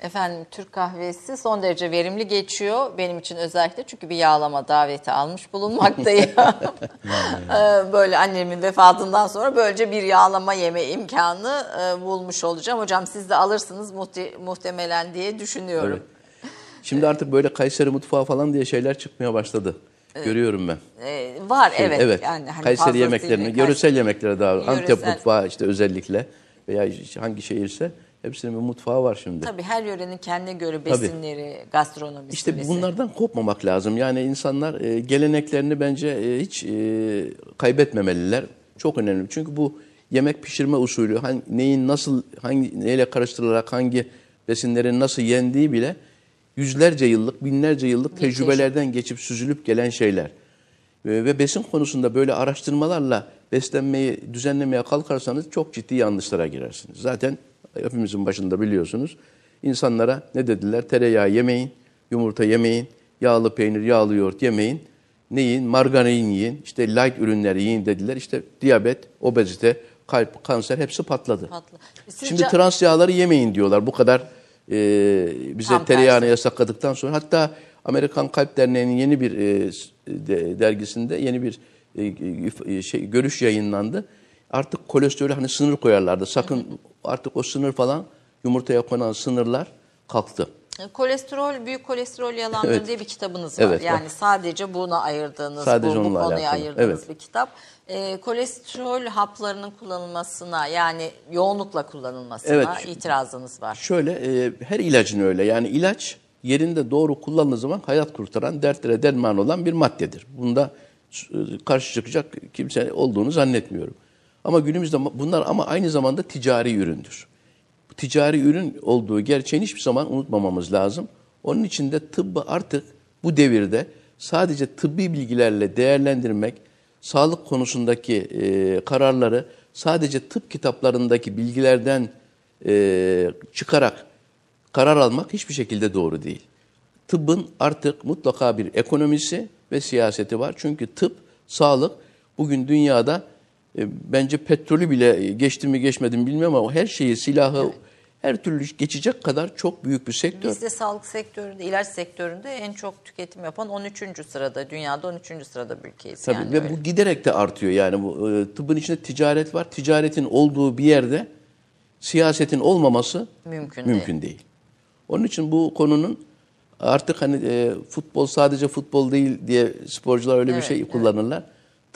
Efendim Türk kahvesi son derece verimli geçiyor. Benim için özellikle çünkü bir yağlama daveti almış bulunmaktayım. Ee, böyle annemin vefatından sonra böylece bir yağlama yeme imkanı e, bulmuş olacağım. Hocam siz de alırsınız muhte- muhtemelen diye düşünüyorum.
Evet. Şimdi artık böyle Kayseri mutfağı falan diye şeyler çıkmaya başladı. Görüyorum ben.
Ee, var
Şey,
evet. Yani hani
Kayseri yemeklerini, yöresel yemeklere daha Antep
Yöresel.
mutfağı işte özellikle veya hangi şehirse Hepsinin bir mutfağı var şimdi.
Tabii her yörenin kendine göre besinleri, gastronomisi
İşte bunlardan kopmamak lazım. Yani insanlar e, geleneklerini bence e, hiç e, kaybetmemeliler. Çok önemli. Çünkü bu yemek pişirme usulü, hani neyin nasıl, hangi neyle karıştırılarak hangi besinlerin nasıl yendiği bile yüzlerce yıllık, binlerce yıllık tecrübelerden geçip süzülüp gelen şeyler. Ve besin konusunda böyle araştırmalarla beslenmeyi düzenlemeye kalkarsanız çok ciddi yanlışlara girersiniz. Zaten hepimizin başında biliyorsunuz. İnsanlara ne dediler? Tereyağı yemeyin, yumurta yemeyin, yağlı peynir, yağlı yoğurt yemeyin. Ne yiyin? Margarin yiyin, işte light ürünleri yiyin dediler. İşte diyabet, obezite, kalp, kanser hepsi patladı.
Patlı. Sizce-
Şimdi trans yağları yemeyin diyorlar. Bu kadar e, bize
Tam
tereyağını
tersi.
yasakladıktan sonra. Hatta Amerikan Kalp Derneği'nin yeni bir e, de- dergisinde yeni bir e, e, şey görüş yayınlandı. Artık kolesterolü hani sınır koyarlardı. Sakın artık o sınır falan yumurtaya konan sınırlar kalktı.
Kolesterol, büyük kolesterol yalanları
Evet.
diye bir kitabınız var.
Evet,
yani sadece buna ayırdığınız,
Sadece
bu, bu konuya
alakalı.
ayırdığınız
Evet.
bir kitap. Ee, kolesterol haplarının kullanılmasına yani yoğunlukla kullanılmasına
Evet.
itirazınız var.
Şöyle e, her ilacın öyle. Yani ilaç yerinde doğru kullanıldığı zaman hayat kurtaran, dertlere derman olan bir maddedir. Bunda e, karşı çıkacak kimse olduğunu zannetmiyorum. Ama günümüzde bunlar ama aynı zamanda ticari üründür. Bu ticari ürün olduğu gerçeğini hiçbir zaman unutmamamız lazım. Onun için de tıbbı artık bu devirde sadece tıbbi bilgilerle değerlendirmek, sağlık konusundaki e, kararları sadece tıp kitaplarındaki bilgilerden e, çıkarak karar almak hiçbir şekilde doğru değil. Tıbbın artık mutlaka bir ekonomisi ve siyaseti var. Çünkü tıp, sağlık bugün dünyada bence petrolü bile geçti mi geçmedi mi bilmiyorum ama her şeyi, silahı, her türlü geçecek kadar çok büyük bir sektör.
Bizde sağlık sektöründe, ilaç sektöründe en çok tüketim yapan 13. sırada, dünyada 13. sırada bir ülkeyiz.
Tabii
yani
ve
öyle.
bu giderek de artıyor. Yani bu e, tıbbın içinde ticaret var. Ticaretin olduğu bir yerde siyasetin olmaması
Mümkün
mümkün değil. Onun için bu konunun artık hani e, futbol sadece futbol değil diye sporcular öyle bir şey kullanırlar.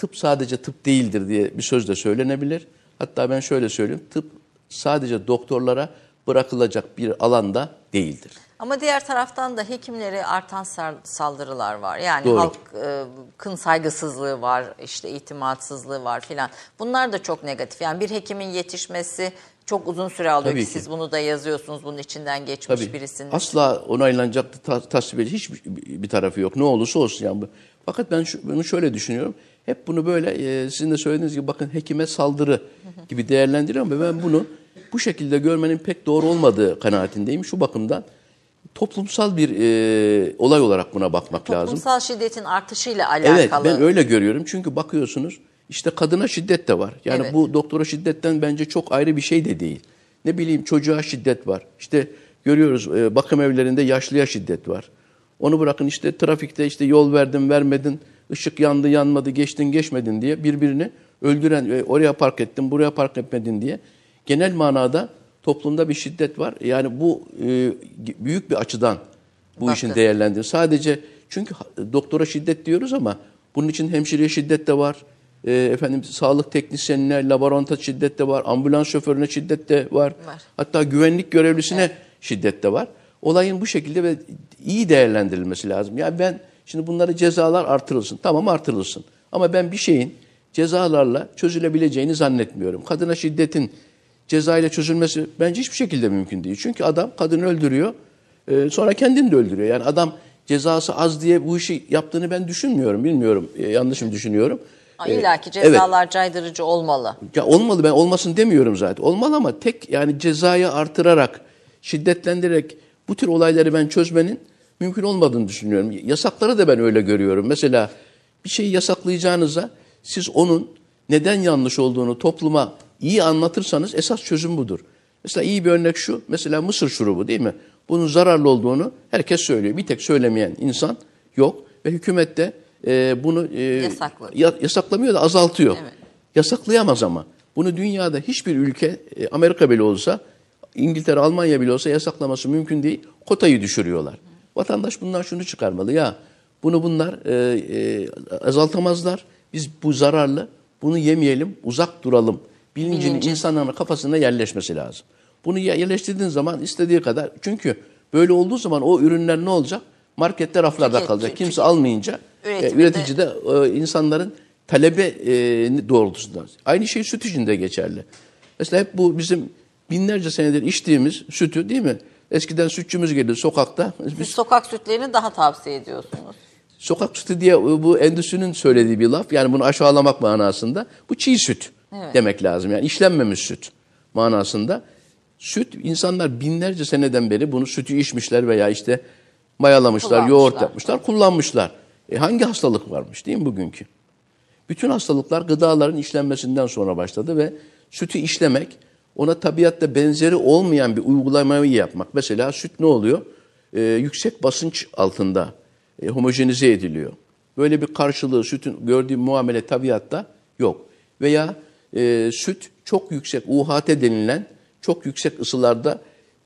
Tıp sadece tıp değildir diye bir söz de söylenebilir. Hatta ben şöyle söyleyeyim. Tıp sadece doktorlara bırakılacak bir alanda değildir.
Ama diğer taraftan da hekimlere artan saldırılar var. Yani
Doğru.
halkın saygısızlığı var, işte itimatsızlığı var filan. Bunlar da çok negatif. Yani bir hekimin yetişmesi çok uzun süre alıyor
Tabii
ki
ki.
siz bunu da yazıyorsunuz. Bunun içinden geçmiş
Tabii.
birisiniz.
Asla onaylanacak, ta, tasvip edilecek hiçbir bir tarafı yok. Ne olursa olsun. Yani. Fakat ben şu, bunu şöyle düşünüyorum. Hep bunu böyle e, sizin de söylediğiniz gibi bakın hekime saldırı gibi değerlendiriyorum ve ben bunu bu şekilde görmenin pek doğru olmadığı kanaatindeyim. Şu bakımdan toplumsal bir e, olay olarak buna bakmak lazım.
Toplumsal şiddetin artışıyla alakalı.
Evet ben öyle görüyorum. Çünkü bakıyorsunuz işte kadına şiddet de var. Yani
Evet.
bu doktora şiddetten bence çok ayrı bir şey de değil. Ne bileyim çocuğa şiddet var. İşte görüyoruz e, bakım evlerinde yaşlıya şiddet var. Onu bırakın işte trafikte işte yol verdin vermedin, ışık yandı yanmadı, geçtin geçmedin diye birbirini öldüren, e, oraya park ettin, buraya park etmedin diye genel manada toplumda bir şiddet var. Yani bu e, büyük bir açıdan bu işin
Bakın.
değerlendir. Sadece çünkü doktora şiddet diyoruz ama bunun için hemşireye şiddet de var. E, efendim sağlık teknisyenine, laboratuvar şiddet de var. Ambulans şoförüne şiddet de var.
Var.
Hatta güvenlik görevlisine şiddet de var. Olayın bu şekilde ve iyi değerlendirilmesi lazım. Yani ben şimdi bunları cezalar artırılsın. Tamam artırılsın. Ama ben bir şeyin cezalarla çözülebileceğini zannetmiyorum. Kadına şiddetin cezayla çözülmesi bence hiçbir şekilde mümkün değil. Çünkü adam kadını öldürüyor. e, sonra kendini de öldürüyor. Yani adam cezası az diye bu işi yaptığını ben düşünmüyorum. Bilmiyorum. e, yanlış mı düşünüyorum? E,
İlla ki
evet.
cezalar caydırıcı olmalı.
Ya olmalı ben olmasın demiyorum zaten. Olmalı ama tek yani cezayı artırarak, şiddetlendirerek bu tür olayları ben çözmenin mümkün olmadığını düşünüyorum. Yasakları da ben öyle görüyorum. Mesela bir şeyi yasaklayacağınıza siz onun neden yanlış olduğunu topluma iyi anlatırsanız esas çözüm budur. Mesela iyi bir örnek şu. Mesela mısır şurubu değil mi? Bunun zararlı olduğunu herkes söylüyor. Bir tek söylemeyen insan yok ve hükümet de e, bunu e, ya- yasaklamıyor da azaltıyor.
Evet.
Yasaklayamaz ama. Bunu dünyada hiçbir ülke, e, Amerika bile olsa, İngiltere, Almanya bile olsa yasaklaması mümkün değil. Kotayı düşürüyorlar. Vatandaş bundan şunu çıkarmalı. Ya bunu bunlar e, e, azaltamazlar. Biz bu zararlı, bunu yemeyelim, uzak duralım. Bilincinin
Bilinci.
insanların kafasına yerleşmesi lazım. Bunu yerleştirdiğin zaman istediği kadar çünkü böyle olduğu zaman o ürünler ne olacak? Markette raflarda
Tüket-
kalacak. Kimse
tüket-
almayınca e, üretici de e, insanların talebe e, doğrultusunda. Aynı şey süt için de geçerli. Mesela hep bu bizim binlerce senedir içtiğimiz sütü değil mi? Eskiden sütçümüz gelirdi sokakta.
Siz
Biz
sokak sütlerini daha tavsiye ediyorsunuz.
sokak sütü diye bu endüstrinin söylediği bir laf. Yani bunu aşağılamak manasında. Bu çiğ süt demek lazım. Yani işlenmemiş süt manasında. Süt insanlar binlerce seneden beri bunu sütü içmişler veya işte mayalamışlar, yoğurt yapmışlar, kullanmışlar. E hangi hastalık varmış değil mi bugünkü? Bütün hastalıklar gıdaların işlenmesinden sonra başladı ve sütü işlemek, ona tabiatta benzeri olmayan bir uygulamayı yapmak. Mesela süt ne oluyor? Ee, yüksek basınç altında e, homojenize ediliyor. Böyle bir karşılığı sütün gördüğü muamele tabiatta yok. Veya e, süt çok yüksek UHT denilen çok yüksek ısılarda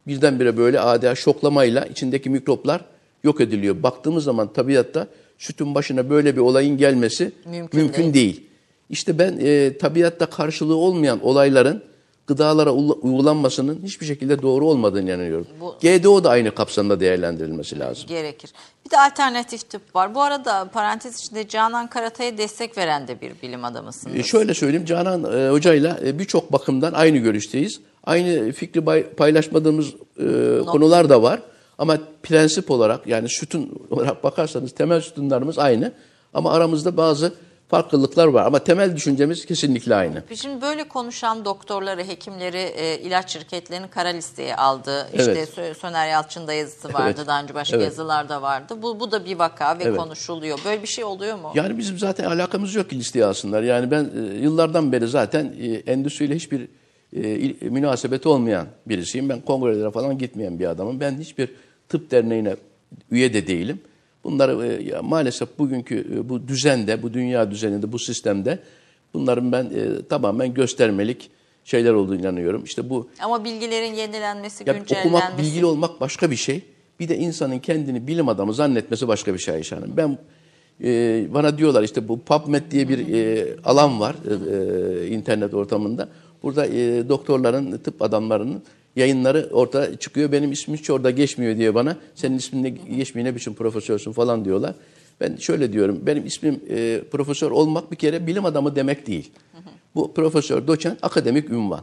birdenbire böyle ADH şoklamayla içindeki mikroplar yok ediliyor. Baktığımız zaman tabiatta sütün başına böyle bir olayın gelmesi
Mümkün
mümkün,
değil.
değil. İşte ben e, tabiatta karşılığı olmayan olayların gıdalara ula- uygulanmasının hiçbir şekilde doğru olmadığını inanıyorum.
Bu-
GDO da aynı kapsamda değerlendirilmesi lazım.
Gerekir. Bir de alternatif tıp var. Bu arada parantez içinde Canan Karatay'a destek veren de bir bilim adamısınız.
E, şöyle söyleyeyim Canan e, Hoca'yla e, birçok bakımdan aynı görüşteyiz. Aynı fikri bay- paylaşmadığımız e, konular da var. Ama prensip olarak yani sütun olarak bakarsanız temel sütunlarımız aynı. Ama aramızda bazı farklılıklar var. Ama temel düşüncemiz kesinlikle aynı.
Şimdi böyle konuşan doktorları, hekimleri e, ilaç şirketlerinin kara listeye aldı. İşte
Evet.
Sö- Soner Yalçın'da yazısı vardı,
Evet.
daha önce başka
Evet.
yazılarda vardı. Bu, bu da bir vaka ve
Evet.
konuşuluyor. Böyle bir şey oluyor mu?
Yani bizim zaten alakamız yok ki listeye alsınlar. Yani ben e, yıllardan beri zaten e, endüstriyle hiçbir e, münasebeti olmayan birisiyim. Ben kongrelere falan gitmeyen bir adamım. Ben hiçbir tıp derneğine üye de değilim. Bunları e, maalesef bugünkü e, bu düzende, bu dünya düzeninde, bu sistemde bunların ben e, tamamen göstermelik şeyler olduğunu inanıyorum. İşte bu
Ama bilgilerin yenilenmesi,
ya
güncellenmesi.
okumak, bilgili olmak başka bir şey. Bir de insanın kendini bilim adamı zannetmesi başka bir şey Ayşe Hanım. Ben e, bana diyorlar işte bu PubMed diye bir e, alan var e, e, internet ortamında. Burada e, doktorların, tıp adamlarının yayınları orada çıkıyor. Benim ismim hiç orada geçmiyor diye bana. Senin ismin de geçmiyor ne biçim profesörsün falan diyorlar. Ben şöyle diyorum. Benim ismim e, profesör olmak bir kere bilim adamı demek değil. Bu profesör, doçent, akademik ünvan.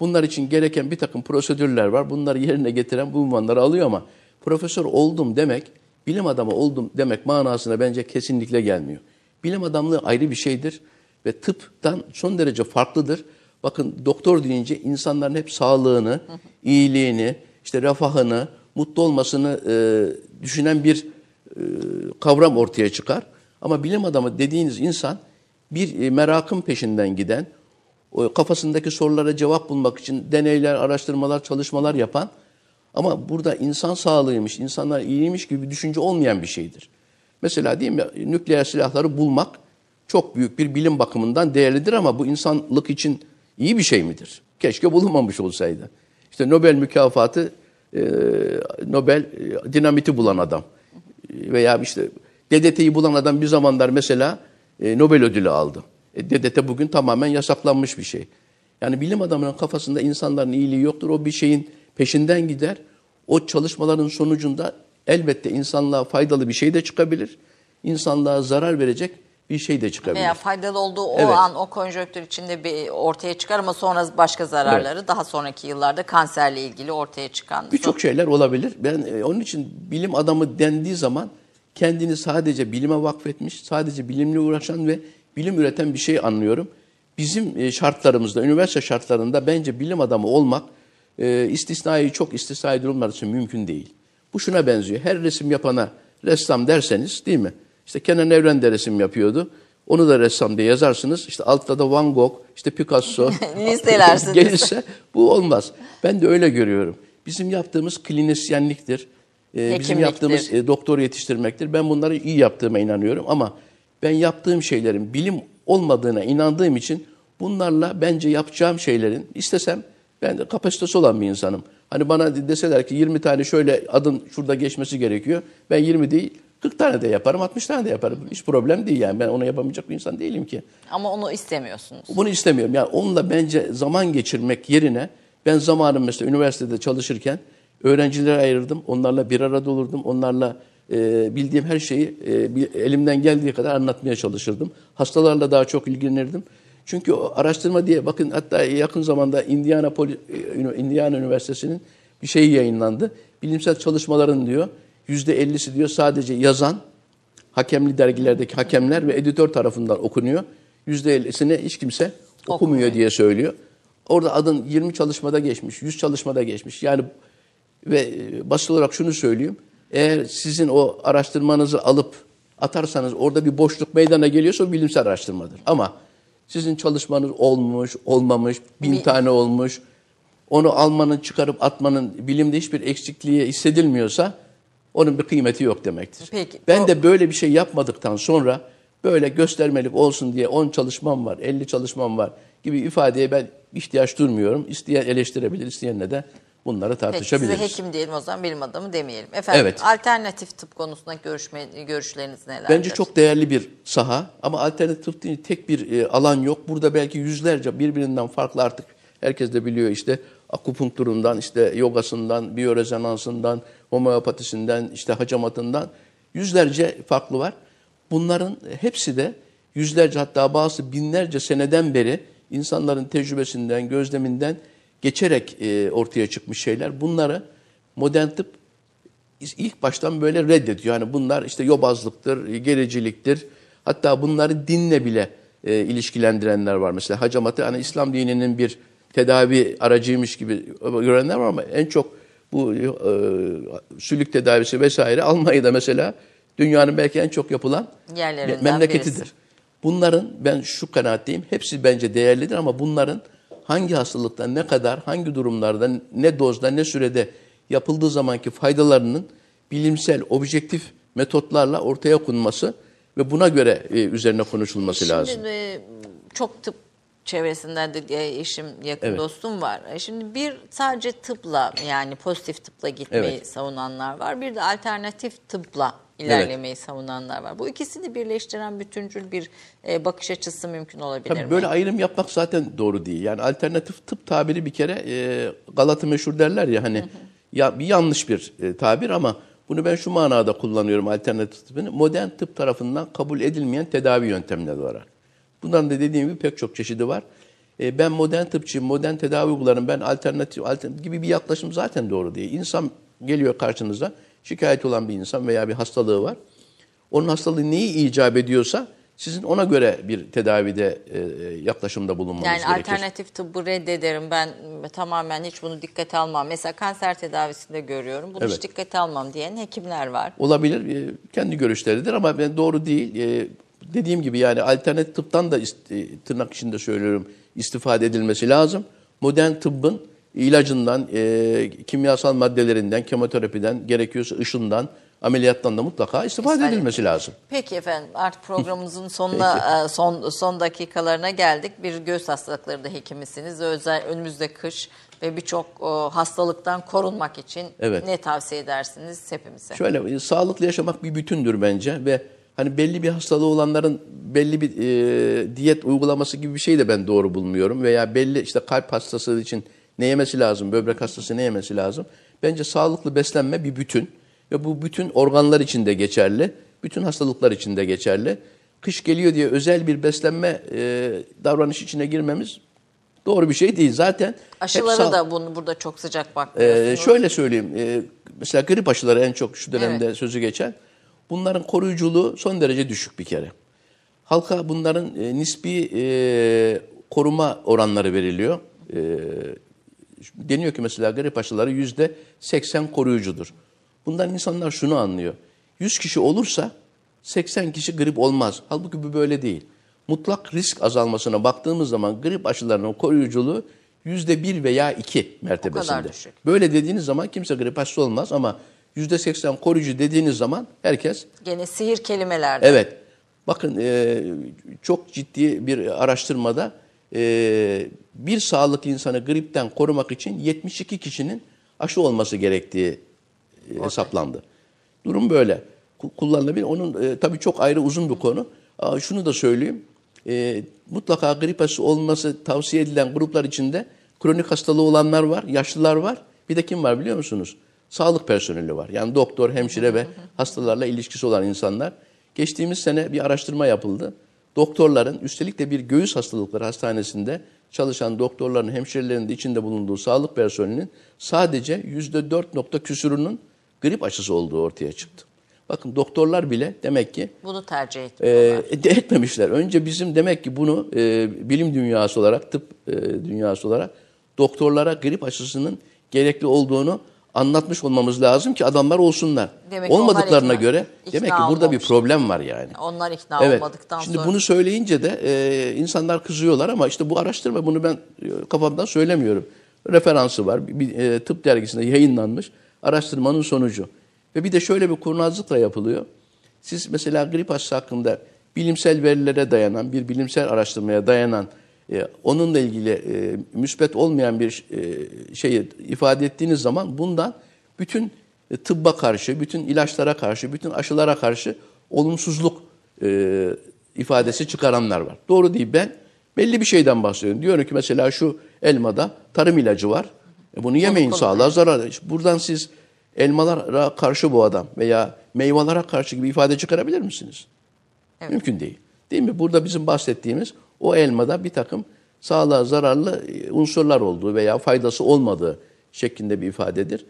Bunlar için gereken bir takım prosedürler var. Bunları yerine getiren bu ünvanları alıyor ama profesör oldum demek, bilim adamı oldum demek manasına bence kesinlikle gelmiyor. Bilim adamlığı ayrı bir şeydir ve tıptan son derece farklıdır. Bakın doktor deyince insanların hep sağlığını, iyiliğini, işte refahını, mutlu olmasını e, düşünen bir e, kavram ortaya çıkar. Ama bilim adamı dediğiniz insan bir e, merakın peşinden giden, o kafasındaki sorulara cevap bulmak için deneyler, araştırmalar, çalışmalar yapan ama burada insan sağlığıymış, insanlar iyiymiş gibi bir düşünce olmayan bir şeydir. Mesela diyeyim ya nükleer silahları bulmak çok büyük bir bilim bakımından değerlidir ama bu insanlık için iyi bir şey midir? Keşke bulunmamış olsaydı. İşte Nobel mükafatı e, Nobel e, dinamiti bulan adam veya işte DDT'yi bulan adam bir zamanlar mesela e, Nobel ödülü aldı. E, DDT bugün tamamen yasaklanmış bir şey. Yani bilim adamının kafasında insanların iyiliği yoktur. O bir şeyin peşinden gider. O çalışmaların sonucunda elbette insanlığa faydalı bir şey de çıkabilir. İnsanlığa zarar verecek bir şey de çıkabilir.
Veya faydalı olduğu o
Evet.
an o konjonktür içinde bir ortaya çıkar ama sonra başka zararları daha sonraki yıllarda kanserle ilgili ortaya çıkan.
Birçok şeyler olabilir. Ben e, onun için bilim adamı dendiği zaman kendini sadece bilime vakfetmiş, sadece bilimle uğraşan ve bilim üreten bir şey anlıyorum. Bizim e, şartlarımızda, üniversite şartlarında bence bilim adamı olmak e, istisnai çok istisnai durumlar için mümkün değil. Bu şuna benziyor. Her resim yapana ressam derseniz değil mi? İşte Kenan Evren de resim yapıyordu. Onu da ressam diye yazarsınız. İşte altta da Van Gogh, işte Picasso.
Listelersiniz.
Gelirse bu olmaz. Ben de öyle görüyorum. Bizim yaptığımız klinisyenliktir. Ee, bizim yaptığımız e, doktor yetiştirmektir. Ben bunları iyi yaptığıma inanıyorum ama ben yaptığım şeylerin bilim olmadığına inandığım için bunlarla bence yapacağım şeylerin istesem ben de kapasitesi olan bir insanım. Hani bana deseler ki 20 tane şöyle adın şurada geçmesi gerekiyor. Ben 20 değil 40 tane de yaparım 60 tane de yaparım. Hiç problem değil yani ben onu yapamayacak bir insan değilim ki.
Ama onu istemiyorsunuz.
Bunu istemiyorum. Yani onunla bence zaman geçirmek yerine Ben zamanım mesela üniversitede çalışırken öğrencilere ayırırdım. Onlarla bir arada olurdum. Onlarla e, bildiğim her şeyi e, bir- elimden geldiği kadar anlatmaya çalışırdım. Hastalarla daha çok ilgilenirdim. Çünkü o araştırma diye bakın hatta yakın zamanda Indiana, Poli, e, Indiana Üniversitesi'nin bir şeyi yayınlandı. Bilimsel çalışmaların diyor %50'si diyor sadece yazan hakemli dergilerdeki hakemler ve editör tarafından okunuyor. Yüzde 50'sini hiç kimse okumuyor diye söylüyor. Orada adın 20 çalışmada geçmiş, 100 çalışmada geçmiş. Yani ve e, basit olarak şunu söyleyeyim. Eğer sizin o araştırmanızı alıp atarsanız orada bir boşluk meydana geliyorsa o bilimsel araştırmadır. Ama sizin çalışmanız olmuş, olmamış, bin
Bir-
tane olmuş. Onu almanın, çıkarıp atmanın bilimde hiçbir eksikliği hissedilmiyorsa onun bir kıymeti yok demektir.
Peki,
ben
o-
de böyle bir şey yapmadıktan sonra böyle göstermelik olsun diye 10 çalışmam var, 50 çalışmam var gibi ifadeye ben ihtiyaç durmuyorum. İsteyen eleştirebilir, isteyenle de bunları
Peki
tartışabiliriz.
size hekim diyelim o zaman bilim adamı demeyelim. Efendim
Evet.
alternatif tıp konusunda görüşme, görüşleriniz nelerdir?
Bence çok değerli bir saha ama alternatif tıp değil, tek bir e, alan yok. Burada belki yüzlerce birbirinden farklı artık herkes de biliyor işte akupunkturundan, işte yogasından, biyorezonansından, homeopatisinden, işte hacamatından yüzlerce farklı var. Bunların hepsi de yüzlerce hatta bazı binlerce seneden beri insanların tecrübesinden, gözleminden geçerek e, ortaya çıkmış şeyler. Bunları modern tıp ilk baştan böyle reddediyor. Yani bunlar işte yobazlıktır, gericiliktir. Hatta bunları dinle bile e, ilişkilendirenler var. Mesela hacamatı hani İslam dininin bir tedavi aracıymış gibi görenler var ama en çok bu e, sülük tedavisi vesaire Almanya'da mesela dünyanın belki en çok yapılan memleketidir.
birisi.
Bunların ben şu kanaatteyim hepsi bence değerlidir ama bunların hangi hastalıkta ne kadar, hangi durumlarda, ne dozda, ne sürede yapıldığı zamanki faydalarının bilimsel, objektif metotlarla ortaya konması ve buna göre e, üzerine konuşulması
Şimdi
lazım.
e, çok tıp çevresinden de eşim yakın
Evet.
dostum var. E, Şimdi bir sadece tıpla yani pozitif tıpla gitmeyi
Evet.
savunanlar var. Bir de alternatif tıpla ilerlemeyi savunanlar var. Bu ikisini birleştiren bütüncül bir e, bakış açısı mümkün olabilir
Tabii
mi?
böyle ayrım yapmak zaten doğru değil. Yani alternatif tıp tabiri bir kere e, Galata meşhur derler ya hani ya bir yanlış bir e, tabir ama bunu ben şu manada kullanıyorum alternatif tıbbını. Modern tıp tarafından kabul edilmeyen tedavi yöntemleri olarak. Bunların da dediğim gibi pek çok çeşidi var. E, ben modern tıpçıyım, modern tedavi uygularım, ben alternatif, alternatif gibi bir yaklaşım zaten doğru değil. İnsan geliyor karşınıza, şikayet olan bir insan veya bir hastalığı var. Onun hastalığı neyi icap ediyorsa sizin ona göre bir tedavide e, e, yaklaşımda bulunmanız
Yani
gerekir.
alternatif tıbbı reddederim. Ben tamamen hiç bunu dikkate almam. Mesela kanser tedavisinde görüyorum. Bunu hiç
Evet.
dikkate almam diyen hekimler var.
Olabilir, e, kendi görüşleridir ama ben doğru değil. E, dediğim gibi yani alternatif tıptan da e, tırnak içinde söylüyorum istifade edilmesi lazım. Modern tıbbın ilacından, e, kimyasal maddelerinden, kemoterapiden, gerekiyorsa ışından, ameliyattan da mutlaka istifade edilmesi lazım.
Peki efendim artık programımızın sonuna e, son son dakikalarına geldik. Bir göğüs hastalıkları da hekimisiniz. Özel önümüzde kış ve birçok hastalıktan korunmak için
Evet.
ne tavsiye edersiniz hepimize?
Şöyle e, sağlıklı yaşamak bir bütündür bence ve hani belli bir hastalığı olanların belli bir e, diyet uygulaması gibi bir şey de ben doğru bulmuyorum veya belli işte kalp hastası için ne yemesi lazım, böbrek hastası ne yemesi lazım. Bence sağlıklı beslenme bir bütün ve bu bütün organlar için de geçerli, bütün hastalıklar için de geçerli. Kış geliyor diye özel bir beslenme e, davranış içine girmemiz doğru bir şey değil. Zaten sağ-
da bunu burada çok sıcak
ee,
bakmıyorsunuz.
şöyle söyleyeyim. e, mesela grip aşıları en çok şu dönemde
Evet.
sözü geçen. Bunların koruyuculuğu son derece düşük bir kere. Halka bunların e, nispi e, koruma oranları veriliyor. E, deniyor ki mesela grip aşıları yüzde 80 koruyucudur. Bundan insanlar şunu anlıyor. 100 kişi olursa 80 kişi grip olmaz. Halbuki bu böyle değil. Mutlak risk azalmasına baktığımız zaman grip aşılarının koruyuculuğu yüzde bir veya iki mertebesinde. Böyle dediğiniz zaman kimse grip aşısı olmaz ama 80 koruyucu dediğiniz zaman herkes
Gene sihir kelimelerde.
Evet. Bakın e, çok ciddi bir araştırmada e, bir sağlıklı insanı gripten korumak için 72 kişinin aşı olması gerektiği e, hesaplandı. Durum böyle. Ku- Kullanılabilir. Onun e, tabii çok ayrı uzun bir konu. Aa, şunu da söyleyeyim. E, mutlaka grip aşısı olması tavsiye edilen gruplar içinde Kronik hastalığı olanlar var, yaşlılar var. Bir de kim var biliyor musunuz? Sağlık personeli var. Yani doktor, hemşire ve hastalarla ilişkisi olan insanlar. Geçtiğimiz sene bir araştırma yapıldı. Doktorların, üstelik de bir göğüs hastalıkları hastanesinde çalışan doktorların, hemşirelerin de içinde bulunduğu sağlık personelinin sadece yüzde dört nokta küsurunun grip aşısı olduğu ortaya çıktı. Bakın doktorlar bile demek ki
Bunu tercih
e,
etmiyorlar.
de etmemişler. Önce bizim demek ki bunu e, bilim dünyası olarak, tıp e, dünyası olarak doktorlara grip aşısının gerekli olduğunu anlatmış olmamız lazım ki adamlar olsunlar.
Demek
Olmadıklarına
ikna-
göre
ikna
demek ki burada bir problem var yani.
Onlar ikna
Evet.
olmadıktan
Şimdi
sonra.
bunu söyleyince de e, insanlar kızıyorlar ama işte bu araştırma bunu ben e, kafamdan söylemiyorum. Referansı var. Bir, bir, e, tıp dergisinde yayınlanmış araştırmanın sonucu. Ve bir de şöyle bir kurnazlıkla yapılıyor. Siz mesela grip aşısı hakkında bilimsel verilere dayanan, bir bilimsel araştırmaya dayanan, e, onunla ilgili e, müspet olmayan bir e, şeyi ifade ettiğiniz zaman bundan bütün e, tıbba karşı, bütün ilaçlara karşı, bütün aşılara karşı olumsuzluk e, ifadesi çıkaranlar var. Doğru değil. Ben belli bir şeyden bahsediyorum. Diyorum ki mesela şu elmada tarım ilacı var. E bunu yemeyin sağlığa zarar. Buradan siz elmalara karşı bu adam veya meyvelere karşı gibi ifade çıkarabilir misiniz? Mümkün değil. Değil mi? Burada bizim bahsettiğimiz o elmada bir takım sağlığa zararlı e, unsurlar olduğu veya faydası olmadığı şeklinde bir ifadedir.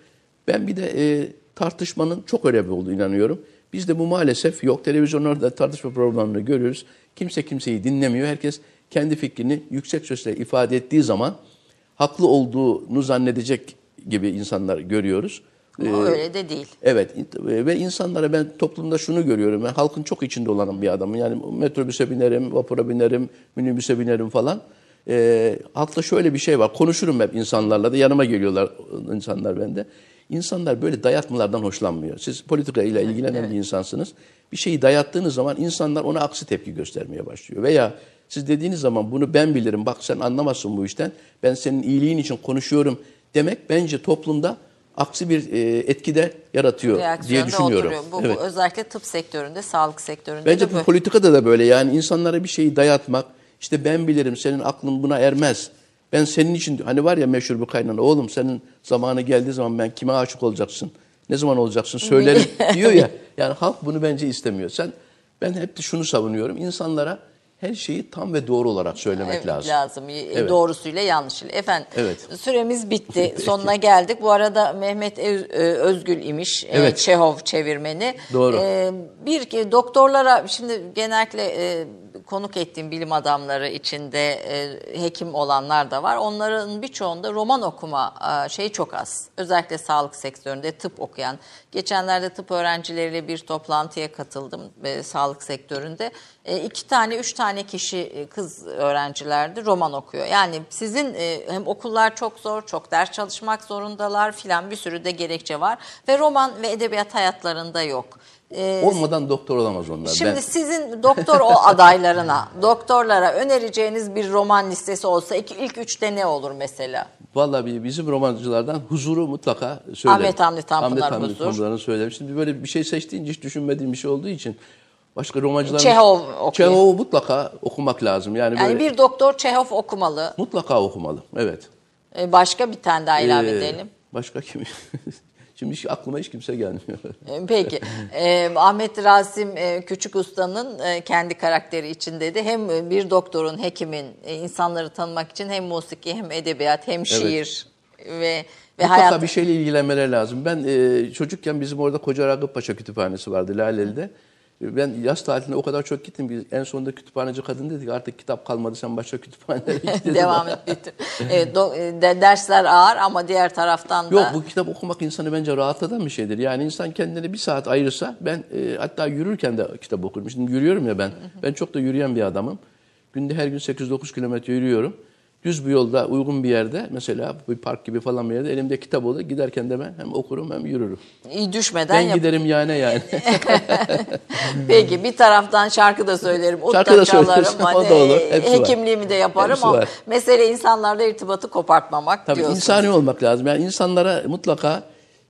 Ben bir de e, tartışmanın çok önemli olduğunu inanıyorum. Biz de bu maalesef yok. Televizyonlarda tartışma programlarını görüyoruz. Kimse kimseyi dinlemiyor. Herkes kendi fikrini yüksek sesle ifade ettiği zaman haklı olduğunu zannedecek gibi insanlar görüyoruz.
Ama öyle de değil.
Evet ve insanlara ben toplumda şunu görüyorum. Ben halkın çok içinde olan bir adamım. Yani metrobüse binerim, vapura binerim, minibüse binerim falan. Ee, halkta şöyle bir şey var. Konuşurum hep insanlarla da yanıma geliyorlar insanlar bende. İnsanlar böyle dayatmalardan hoşlanmıyor. Siz politika ile ilgilenen bir insansınız. Bir şeyi dayattığınız zaman insanlar ona aksi tepki göstermeye başlıyor. Veya siz dediğiniz zaman bunu ben bilirim, bak sen anlamazsın bu işten, ben senin iyiliğin için konuşuyorum demek bence toplumda aksi bir e, etki de yaratıyor diye
Reaksiyonda
düşünüyorum.
oturuyor. Bu,
evet.
bu özellikle tıp sektöründe, sağlık sektöründe
Bence
de
bu
bu.
politikada da böyle yani insanlara bir şeyi dayatmak, işte ben bilirim senin aklın buna ermez. Ben senin için hani var ya meşhur bir kaynana oğlum senin zamanı geldiği zaman ben kime aşık olacaksın? Ne zaman olacaksın söylerim diyor ya. Yani halk bunu bence istemiyor. Sen ben hep de şunu savunuyorum. İnsanlara her şeyi tam ve doğru olarak söylemek
Evet,
lazım.
lazım.
Evet.
Doğrusuyla yanlışıyla. Efendim
Evet.
süremiz bitti. Sonuna geldik. Bu arada Mehmet e, Özgül imiş. e,
Evet.
Çehov çevirmeni.
Doğru.
E, Bir doktorlara şimdi genellikle e, konuk ettiğim bilim adamları içinde e, hekim olanlar da var. Onların birçoğunda roman okuma e, şeyi çok az. Özellikle sağlık sektöründe tıp okuyan. Geçenlerde tıp öğrencileriyle bir toplantıya katıldım e, sağlık sektöründe. E, iki tane, üç tane kişi e, kız öğrencilerdi roman okuyor. Yani sizin e, hem okullar çok zor, çok ders çalışmak zorundalar filan bir sürü de gerekçe var. Ve roman ve edebiyat hayatlarında yok. E,
Olmadan doktor olamaz onlar.
Şimdi
ben,
sizin doktor o adaylarına, doktorlara önereceğiniz bir roman listesi olsa ilk, ilk üçte ne olur mesela?
Vallahi bizim romancılardan huzuru mutlaka söylerim.
Ahmet Hamdi Tanpınar
Ahmet Hamdi
Huzur.
Tanpınar'ı söylerim. Şimdi böyle bir şey seçtiğince hiç düşünmediğim bir şey olduğu için başka romancıların...
Çehov okuyun.
Çehov'u mutlaka okumak lazım. Yani,
Yani
böyle
bir doktor Çehov okumalı.
mutlaka okumalı. Evet.
E, Başka bir tane daha ilave
Ee,
edelim.
Başka kim? Şimdi hiç aklıma hiç kimse gelmiyor.
E, Peki. Ee, Ahmet Rasim e, Küçük Usta'nın e, kendi karakteri içinde de hem bir doktorun, hekimin e, insanları tanımak için hem musiki hem edebiyat hem şiir ve ve
Mutlaka
hayat
bir şeyle ilgilenmeleri lazım. Ben e, çocukken bizim orada Koca Ragıp Paşa Kütüphanesi vardı Laleli'de. E, Ben yaz tatiline o kadar çok gittim ki en sonunda kütüphaneci kadın dedi ki artık kitap kalmadı sen başka kütüphanelere git dedi.
devam et bitir. Evet, do- de- dersler ağır ama diğer taraftan da
Yok bu kitap okumak insanı bence rahatlatan bir şeydir. Yani insan kendine bir saat ayırsa ben e, hatta yürürken de kitap okurum. Şimdi yürüyorum ya ben. Ben çok da yürüyen bir adamım. Günde her gün 8-9 kilometre yürüyorum. Düz bir yolda uygun bir yerde mesela bir park gibi falan bir yerde elimde kitap olur. Giderken de ben hem okurum hem yürürüm.
iyi düşmeden
Ben
yap.
giderim yani yani.
Peki bir taraftan şarkı da söylerim, ut
Şarkı da
çalarım,
söylersin, o
hani,
da olur, hepsi var.
hekimliğimi de yaparım
Hepsi
ama
var.
mesele insanlarla irtibatı kopartmamak
Tabii
diyorsunuz.
insani olmak lazım. Yani insanlara mutlaka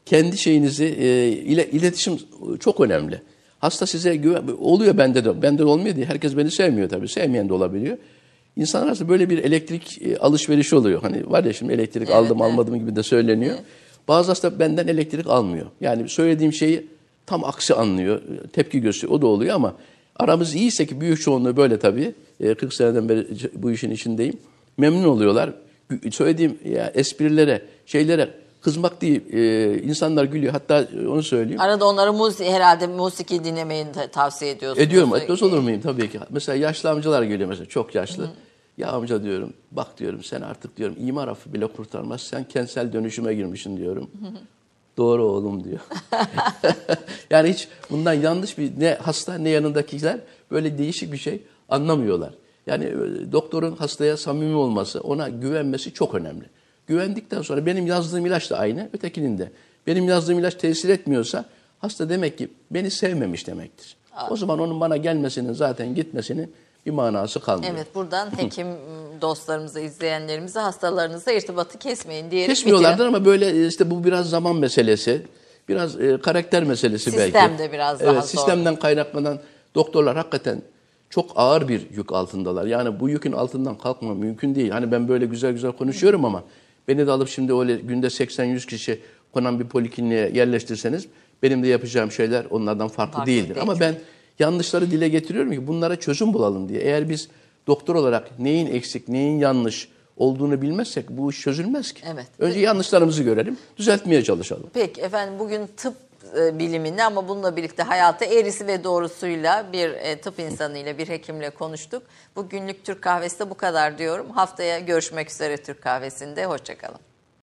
kendi şeyinizi e, ile iletişim çok önemli. Hasta size güven, oluyor bende de. Bende de olmuyor diye. Herkes beni sevmiyor tabii. Sevmeyen de olabiliyor. İnsanlar arasında böyle bir elektrik e, alışverişi oluyor. Hani var ya şimdi elektrik
Evet,
aldım
evet.
almadım gibi de söyleniyor. Bazı hasta benden elektrik almıyor. Yani söylediğim şeyi tam aksi anlıyor. Tepki gösteriyor. O da oluyor ama aramız iyiyse ki büyük çoğunluğu böyle tabii. E, 40 seneden beri bu işin içindeyim. Memnun oluyorlar. Söylediğim ya, esprilere, şeylere kızmak değil. E, insanlar gülüyor. Hatta onu söyleyeyim.
Arada onlara müzik, herhalde musiki dinlemeyi tavsiye ediyorsunuz.
Ediyorum. Etmez olur muyum? Tabii ki. Mesela yaşlı amcalar geliyor mesela. Çok yaşlı. Ya amca diyorum. Bak diyorum sen artık diyorum imar affı bile kurtarmaz. Sen kentsel dönüşüme girmişsin diyorum. Doğru oğlum diyor. yani hiç bundan yanlış bir ne hasta ne yanındakiler böyle değişik bir şey anlamıyorlar. Yani e, doktorun hastaya samimi olması, ona güvenmesi çok önemli. Güvendikten sonra benim yazdığım ilaç da aynı, ötekinin de. Benim yazdığım ilaç tesir etmiyorsa hasta demek ki beni sevmemiş demektir. O zaman onun bana gelmesinin zaten gitmesinin bir manası kalmıyor.
Evet buradan hekim dostlarımıza, izleyenlerimize hastalarınızla irtibatı kesmeyin diyerek
Kesmiyorlardır
bitirelim.
ama böyle e, işte bu biraz zaman meselesi. Biraz e, karakter meselesi belki.
Sistem de biraz daha
evet,
zor.
Sistemden kaynaklanan doktorlar hakikaten çok ağır bir yük altındalar. Yani bu yükün altından kalkma mümkün değil. Hani ben böyle güzel güzel konuşuyorum ama beni de alıp şimdi öyle günde 80-100 kişi konan bir polikliniğe yerleştirseniz benim de yapacağım şeyler onlardan farklı,
Farklı
değildir.
değil.
Ama ben yanlışları dile getiriyorum ki bunlara çözüm bulalım diye. Eğer biz doktor olarak neyin eksik, neyin yanlış olduğunu bilmezsek bu iş çözülmez ki.
Evet.
Önce yanlışlarımızı görelim, düzeltmeye çalışalım.
Peki efendim bugün tıp e, bilimini ama bununla birlikte hayata eğrisi ve doğrusuyla bir e, tıp insanıyla, bir hekimle konuştuk. Bu günlük Türk kahvesi de bu kadar diyorum. Haftaya görüşmek üzere Türk kahvesinde. Hoşçakalın.